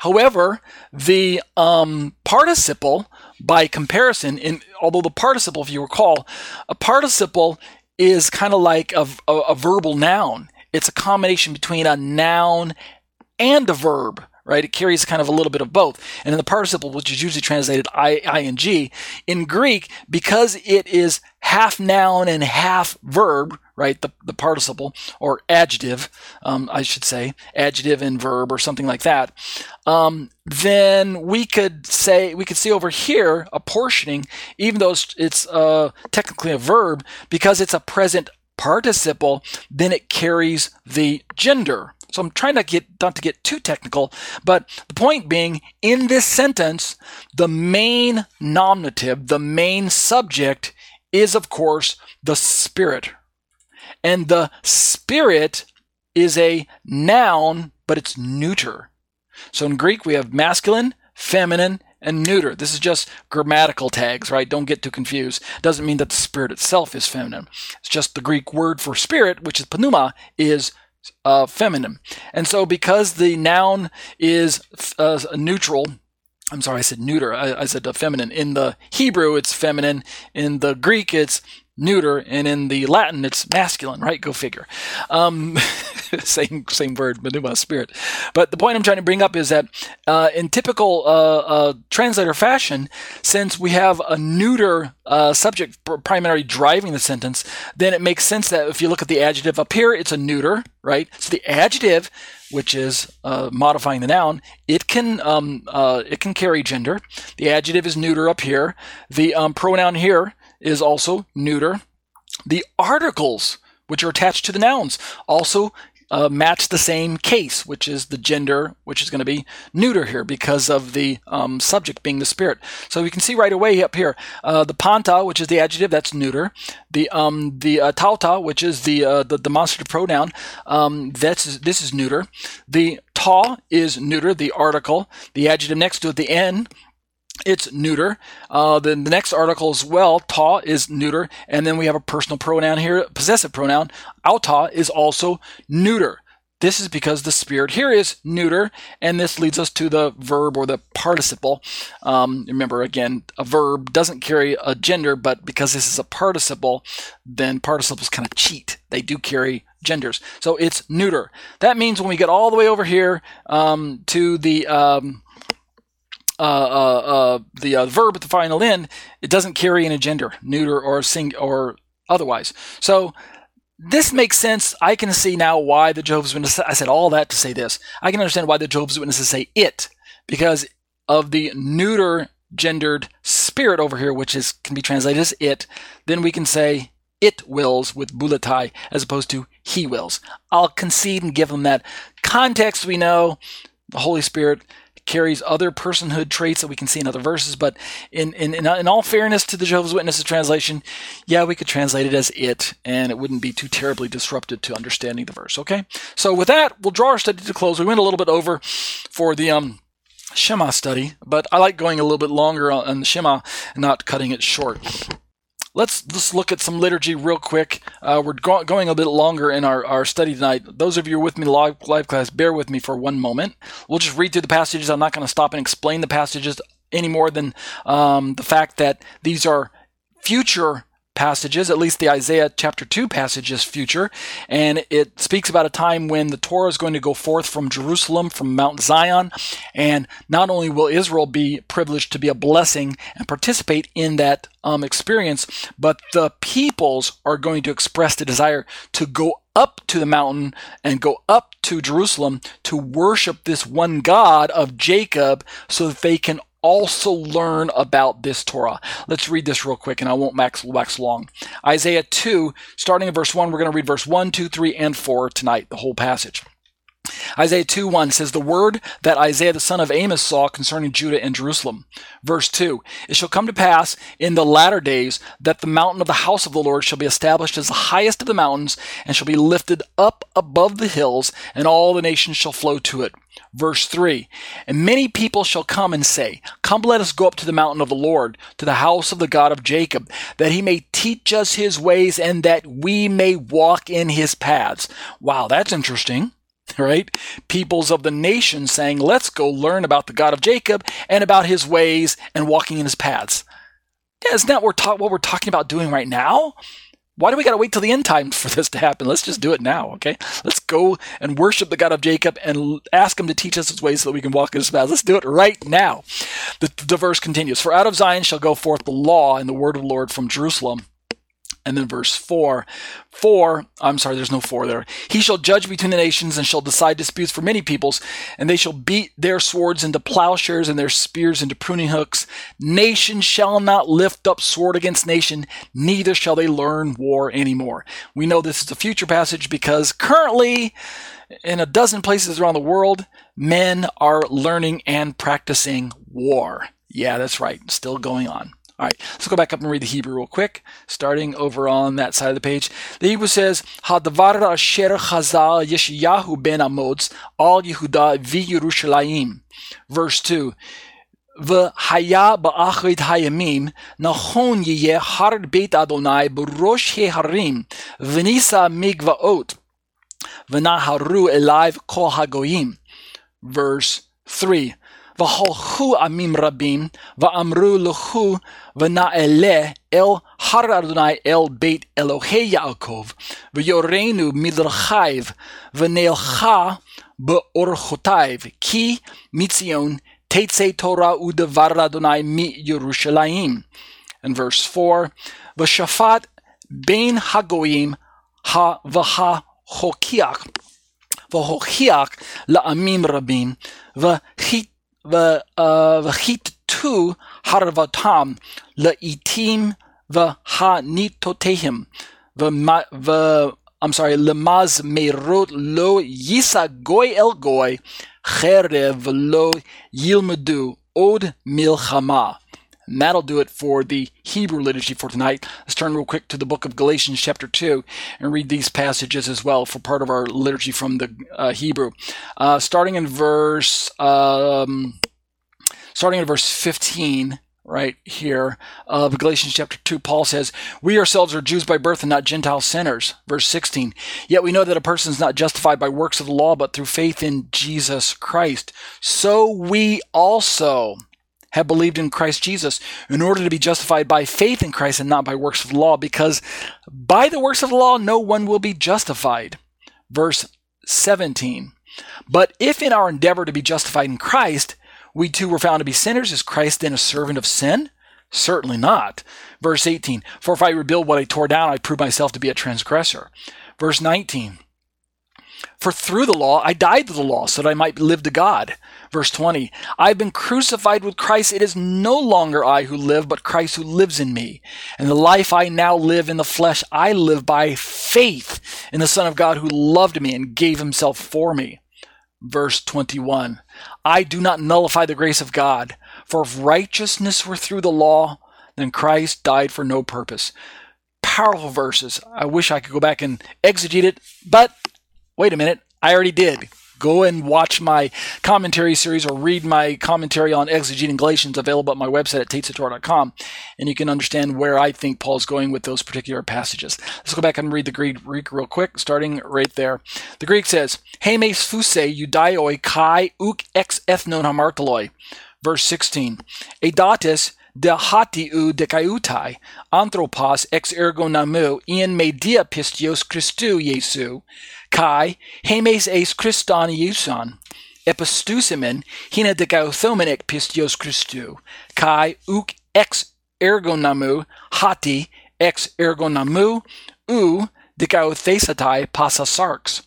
However, the um, participle, by comparison, in although the participle, if you recall, a participle is kind of like a, a, a verbal noun. It's a combination between a noun and a verb right? It carries kind of a little bit of both. And in the participle, which is usually translated I, ing, in Greek, because it is half noun and half verb, right? The, the participle or adjective, um, I should say, adjective and verb or something like that. Um, then we could say, we could see over here apportioning, even though it's, uh, technically a verb, because it's a present participle, then it carries the gender. So I'm trying to get not to get too technical, but the point being, in this sentence, the main nominative, the main subject, is of course the spirit, and the spirit is a noun, but it's neuter. So in Greek we have masculine, feminine, and neuter. This is just grammatical tags, right? Don't get too confused. Doesn't mean that the spirit itself is feminine. It's just the Greek word for spirit, which is pneuma, is uh, feminine. And so, because the noun is uh, neutral, I'm sorry, I said neuter. I, I said feminine. In the Hebrew, it's feminine. In the Greek, it's neuter, and in the Latin, it's masculine. Right? Go figure. Um, same same word, pneuma, spirit. But the point I'm trying to bring up is that uh, in typical uh, uh, translator fashion, since we have a neuter uh, subject primarily driving the sentence, then it makes sense that if you look at the adjective up here, it's a neuter, right? So the adjective which is uh, modifying the noun, it can um, uh, it can carry gender. The adjective is neuter up here. The um, pronoun here is also neuter. The articles which are attached to the nouns also uh, match the same case, which is the gender, which is going to be neuter here because of the um, subject being the spirit. So we can see right away up here uh, the panta, which is the adjective, that's neuter. The um, the uh, tauta, which is the uh, the demonstrative pronoun, um, that's this is neuter. The ta is neuter, the article. The adjective next to it, the n, it's neuter. Uh, then the next article as well, ta is neuter, and then we have a personal pronoun here, possessive pronoun. Auta is also neuter. this is because the spirit here is neuter, and this leads us to the verb or the participle. Um, remember, again, a verb doesn't carry a gender, but because this is a participle, then participles kind of cheat. They do carry genders. So it's neuter. That means when we get all the way over here um, to the um, uh, uh, uh, the uh, verb at the final end, it doesn't carry in a gender, neuter or sing or otherwise. So this makes sense. I can see now why the Jehovah's Witnesses, I said all that to say this. I can understand why the Jehovah's Witnesses say it, because of the neuter gendered spirit over here, which is can be translated as it, then we can say it wills with buletai as opposed to he wills. I'll concede and give them that context. We know the Holy Spirit carries other personhood traits that we can see in other verses. But in, in, in, in, all fairness to the Jehovah's Witnesses translation, yeah, we could translate it as it, and it wouldn't be too terribly disrupted to understanding the verse. Okay? So with that, we'll draw our study to close. We went a little bit over for the um, Shema study, but I like going a little bit longer on the Shema and not cutting it short let's just look at some liturgy real quick. Uh, we're go- going a bit longer in our, our study tonight. Those of you with me live, live class, bear with me for one moment. We'll just read through the passages. I'm not going to stop and explain the passages any more than um, the fact that these are future passages, at least the Isaiah chapter 2 passage is future, and it speaks about a time when the Torah is going to go forth from Jerusalem, from Mount Zion, and not only will Israel be privileged to be a blessing and participate in that um, experience, but the peoples are going to express the desire to go up to the mountain and go up to Jerusalem to worship this one God of Jacob so that they can also learn about this Torah. Let's read this real quick and I won't max wax long. Isaiah 2, starting in verse 1, we're going to read verse 1, 2, 3, and 4 tonight, the whole passage. Isaiah 2 1 says, The word that Isaiah the son of Amos saw concerning Judah and Jerusalem. Verse 2 It shall come to pass in the latter days that the mountain of the house of the Lord shall be established as the highest of the mountains, and shall be lifted up above the hills, and all the nations shall flow to it. Verse 3 And many people shall come and say, Come, let us go up to the mountain of the Lord, to the house of the God of Jacob, that he may teach us his ways, and that we may walk in his paths. Wow, that's interesting right? Peoples of the nation saying, let's go learn about the God of Jacob and about his ways and walking in his paths. Yeah, isn't that what we're, talking about doing right now? Why do we got to wait till the end times for this to happen? Let's just do it now, okay? Let's go and worship the God of Jacob and ask him to teach us his ways so that we can walk in his paths. Let's do it right now. The, the verse continues For out of Zion shall go forth the law and the word of the Lord from Jerusalem and then verse 4 4 i'm sorry there's no 4 there. He shall judge between the nations and shall decide disputes for many peoples and they shall beat their swords into plowshares and their spears into pruning hooks. Nation shall not lift up sword against nation neither shall they learn war anymore. We know this is a future passage because currently in a dozen places around the world men are learning and practicing war. Yeah that's right. Still going on all right, let's go back up and read the Hebrew real quick, starting over on that side of the page. The Hebrew says, Hadavar asher chazal Yeshayahu ben Amoz al Yehuda v'Yerushalayim. Verse 2. V'haya Ba'Achid hayamim nachon yeh har beit Adonai b'rosh heharim v'nisa migvaot v'naharu elive kol hagoyim. Verse 3. והלכו עמים רבים, ואמרו לכו ונעלה אל הר אדוני אל בית אלוהי יעקב, ויורנו מדרכיו, ונלכה באורחותיו, כי מציון תצא תורה ודבר אדוני מירושלים. And verse 4, ושפט בין הגויים וההוכיח, והוכיח לעמים רבים, והחית וכיתתו הרבתם לעיתים והניתותיהם, ו... I'm sorry, למזמרות לא יישא גוי אל גוי, חרב לא ילמדו עוד מלחמה. And that'll do it for the Hebrew liturgy for tonight. Let's turn real quick to the book of Galatians, chapter 2, and read these passages as well for part of our liturgy from the uh, Hebrew. Uh, starting in verse, um, starting in verse 15, right here of Galatians chapter 2, Paul says, We ourselves are Jews by birth and not Gentile sinners. Verse 16. Yet we know that a person is not justified by works of the law, but through faith in Jesus Christ. So we also have believed in Christ Jesus in order to be justified by faith in Christ and not by works of the law, because by the works of the law no one will be justified. Verse 17. But if in our endeavor to be justified in Christ, we too were found to be sinners, is Christ then a servant of sin? Certainly not. Verse 18. For if I rebuild what I tore down, I prove myself to be a transgressor. Verse 19. For through the law I died to the law, so that I might live to God. Verse 20, I've been crucified with Christ. It is no longer I who live, but Christ who lives in me. And the life I now live in the flesh, I live by faith in the Son of God who loved me and gave himself for me. Verse 21, I do not nullify the grace of God, for if righteousness were through the law, then Christ died for no purpose. Powerful verses. I wish I could go back and exegete it, but wait a minute, I already did go and watch my commentary series or read my commentary on exegeting Galatians available at my website at tetzetorah.com, and you can understand where I think Paul's going with those particular passages. Let's go back and read the Greek, real quick, starting right there. The Greek says, Hemes fuse judaioi kai uk ex ethnon hamartaloi. Verse 16, Edatis de hatiu dekaiutai, anthropos ex ergo namu, in media pistios Christu Jesu, kai hemes eis Christon Iuson, epistusimen hina dekauthomen ek pistios Christu, kai uk ex ergo namu, hati ex ergo namu, u dekauthesatai passasarx.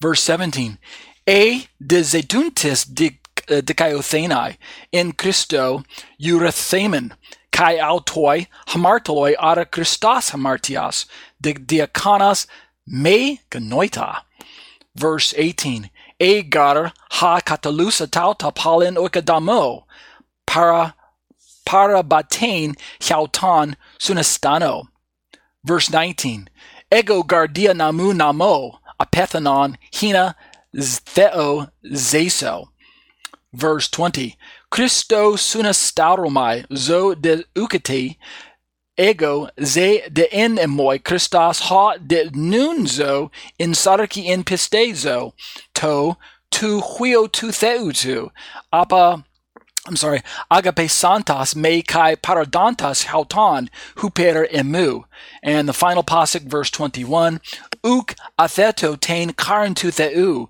Verse 17, e de zeduntis de uh, dikaiothenai in Christo eurythemen kai autoi hamartoloi ara Christos hamartias de diakonos me genoita. Verse 18. Egar ha katalusa tauta palin oikadamo para parabatain hiautan sunastano. Verse 19. Ego gardia namu namo apethanon hina theo zeso verse 20. Christo sunastauromai zo de ukete ego ze de en emoi Christos ha de nunzo in sarki in pistezo to tu huio tu theutu apa I'm sorry, agape santas me kai paradontas hauton huper emu. And the final pasuk, verse 21, uk atheto tain karantu theu,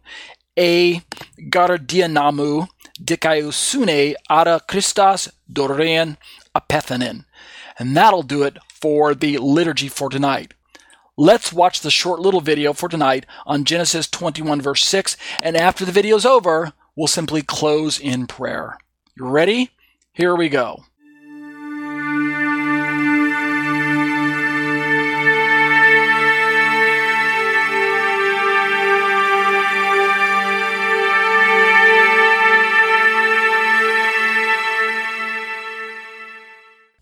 e gardianamu dikaiosune ara Christos dorean apethanin. And that'll do it for the liturgy for tonight. Let's watch the short little video for tonight on Genesis 21 verse 6. And after the video's over, we'll simply close in prayer. You ready? Here we go.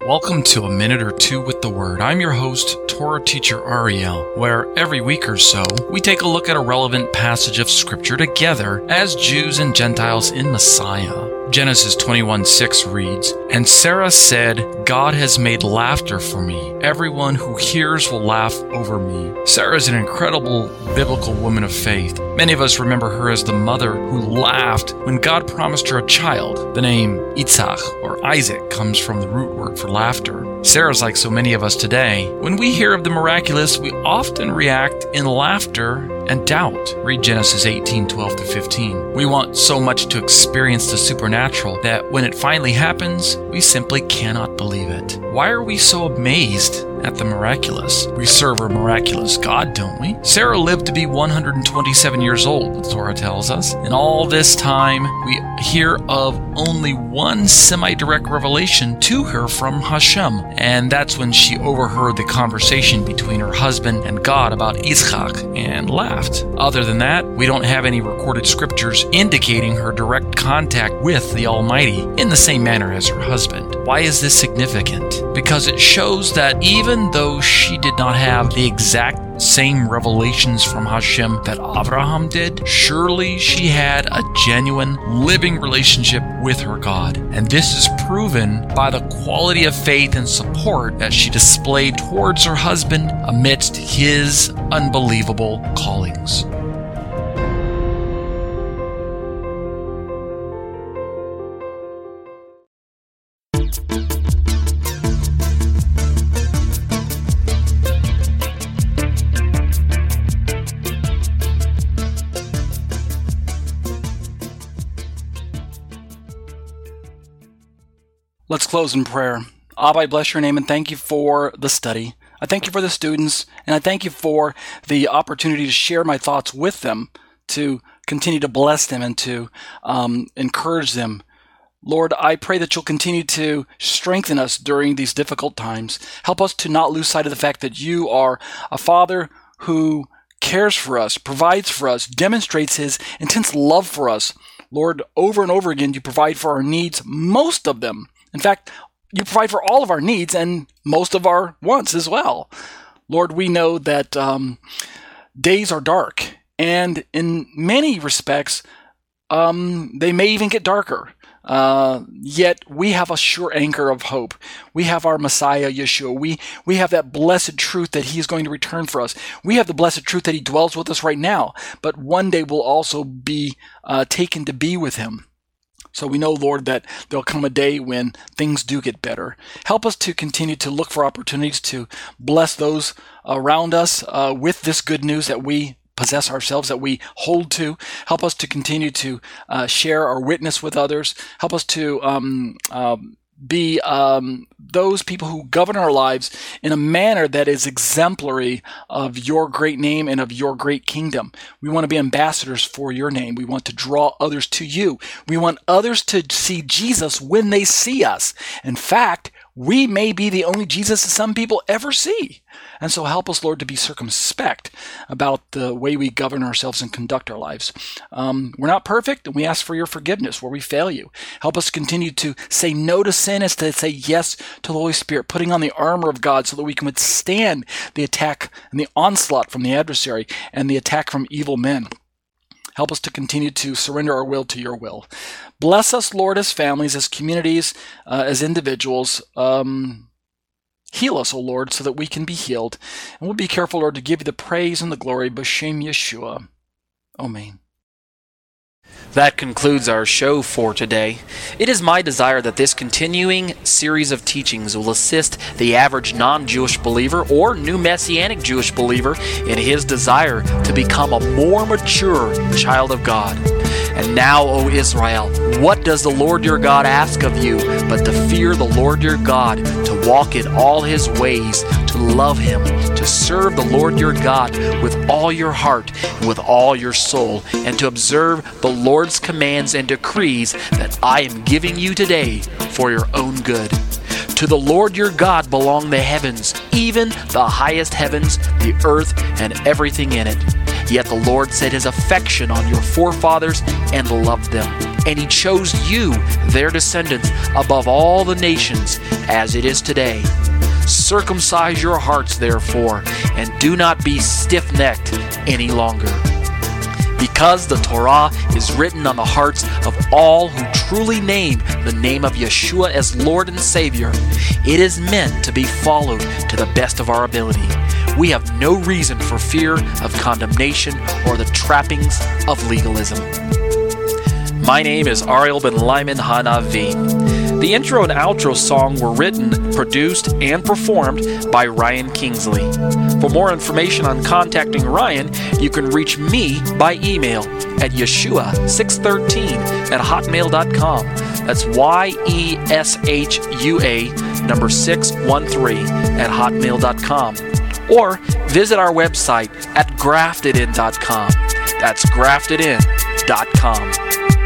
Welcome to A Minute or Two with the Word. I'm your host, Torah teacher Ariel, where every week or so we take a look at a relevant passage of Scripture together as Jews and Gentiles in Messiah. Genesis 21 6 reads, And Sarah said, God has made laughter for me. Everyone who hears will laugh over me. Sarah is an incredible biblical woman of faith. Many of us remember her as the mother who laughed when God promised her a child. The name Itzhak or Isaac comes from the root word for laughter. Sarah's like so many of us today. When we hear of the miraculous, we often react in laughter and doubt. Read Genesis 18 12 to 15. We want so much to experience the supernatural that when it finally happens, we simply cannot believe it. Why are we so amazed at the miraculous. We serve a miraculous God, don't we? Sarah lived to be 127 years old, the Torah tells us. In all this time, we hear of only one semi direct revelation to her from Hashem, and that's when she overheard the conversation between her husband and God about Yitzchak and laughed. Other than that, we don't have any recorded scriptures indicating her direct contact with the Almighty in the same manner as her husband. Why is this significant? Because it shows that even even though she did not have the exact same revelations from Hashem that Abraham did, surely she had a genuine, living relationship with her God. And this is proven by the quality of faith and support that she displayed towards her husband amidst his unbelievable callings. Close in prayer. Abba, I bless your name and thank you for the study. I thank you for the students, and I thank you for the opportunity to share my thoughts with them, to continue to bless them and to um, encourage them. Lord, I pray that you'll continue to strengthen us during these difficult times. Help us to not lose sight of the fact that you are a Father who cares for us, provides for us, demonstrates his intense love for us. Lord, over and over again, you provide for our needs, most of them in fact, you provide for all of our needs and most of our wants as well. Lord, we know that um, days are dark, and in many respects, um, they may even get darker. Uh, yet we have a sure anchor of hope. We have our Messiah, Yeshua. We, we have that blessed truth that He is going to return for us. We have the blessed truth that He dwells with us right now, but one day we'll also be uh, taken to be with Him. So we know, Lord, that there'll come a day when things do get better. Help us to continue to look for opportunities to bless those around us uh, with this good news that we possess ourselves, that we hold to. Help us to continue to uh, share our witness with others. Help us to um, um, be um, those people who govern our lives in a manner that is exemplary of your great name and of your great kingdom. We want to be ambassadors for your name. We want to draw others to you. We want others to see Jesus when they see us. In fact, we may be the only Jesus that some people ever see. And so help us, Lord, to be circumspect about the way we govern ourselves and conduct our lives. Um, we're not perfect, and we ask for your forgiveness where we fail you. Help us continue to say no to sin as to say yes to the Holy Spirit, putting on the armor of God so that we can withstand the attack and the onslaught from the adversary and the attack from evil men. Help us to continue to surrender our will to your will. Bless us, Lord, as families, as communities, uh, as individuals. Um, heal us, O Lord, so that we can be healed. And we'll be careful, Lord, to give you the praise and the glory. B'Shem Yeshua. Amen. That concludes our show for today. It is my desire that this continuing series of teachings will assist the average non Jewish believer or new Messianic Jewish believer in his desire to become a more mature child of God. And now, O Israel, what does the Lord your God ask of you but to fear the Lord your God, to walk in all his ways, to love him, to serve the Lord your God with all your heart and with all your soul, and to observe the Lord's commands and decrees that I am giving you today for your own good? To the Lord your God belong the heavens, even the highest heavens, the earth, and everything in it. Yet the Lord set his affection on your forefathers and loved them. And he chose you, their descendants, above all the nations, as it is today. Circumcise your hearts, therefore, and do not be stiff necked any longer because the Torah is written on the hearts of all who truly name the name of Yeshua as Lord and Savior, it is meant to be followed to the best of our ability. We have no reason for fear of condemnation or the trappings of legalism. My name is Ariel Ben Lyman Hanavi. The intro and outro song were written, produced, and performed by Ryan Kingsley. For more information on contacting Ryan, you can reach me by email at yeshua613 at hotmail.com. That's Y E S H U A number 613 at hotmail.com. Or visit our website at graftedin.com. That's graftedin.com.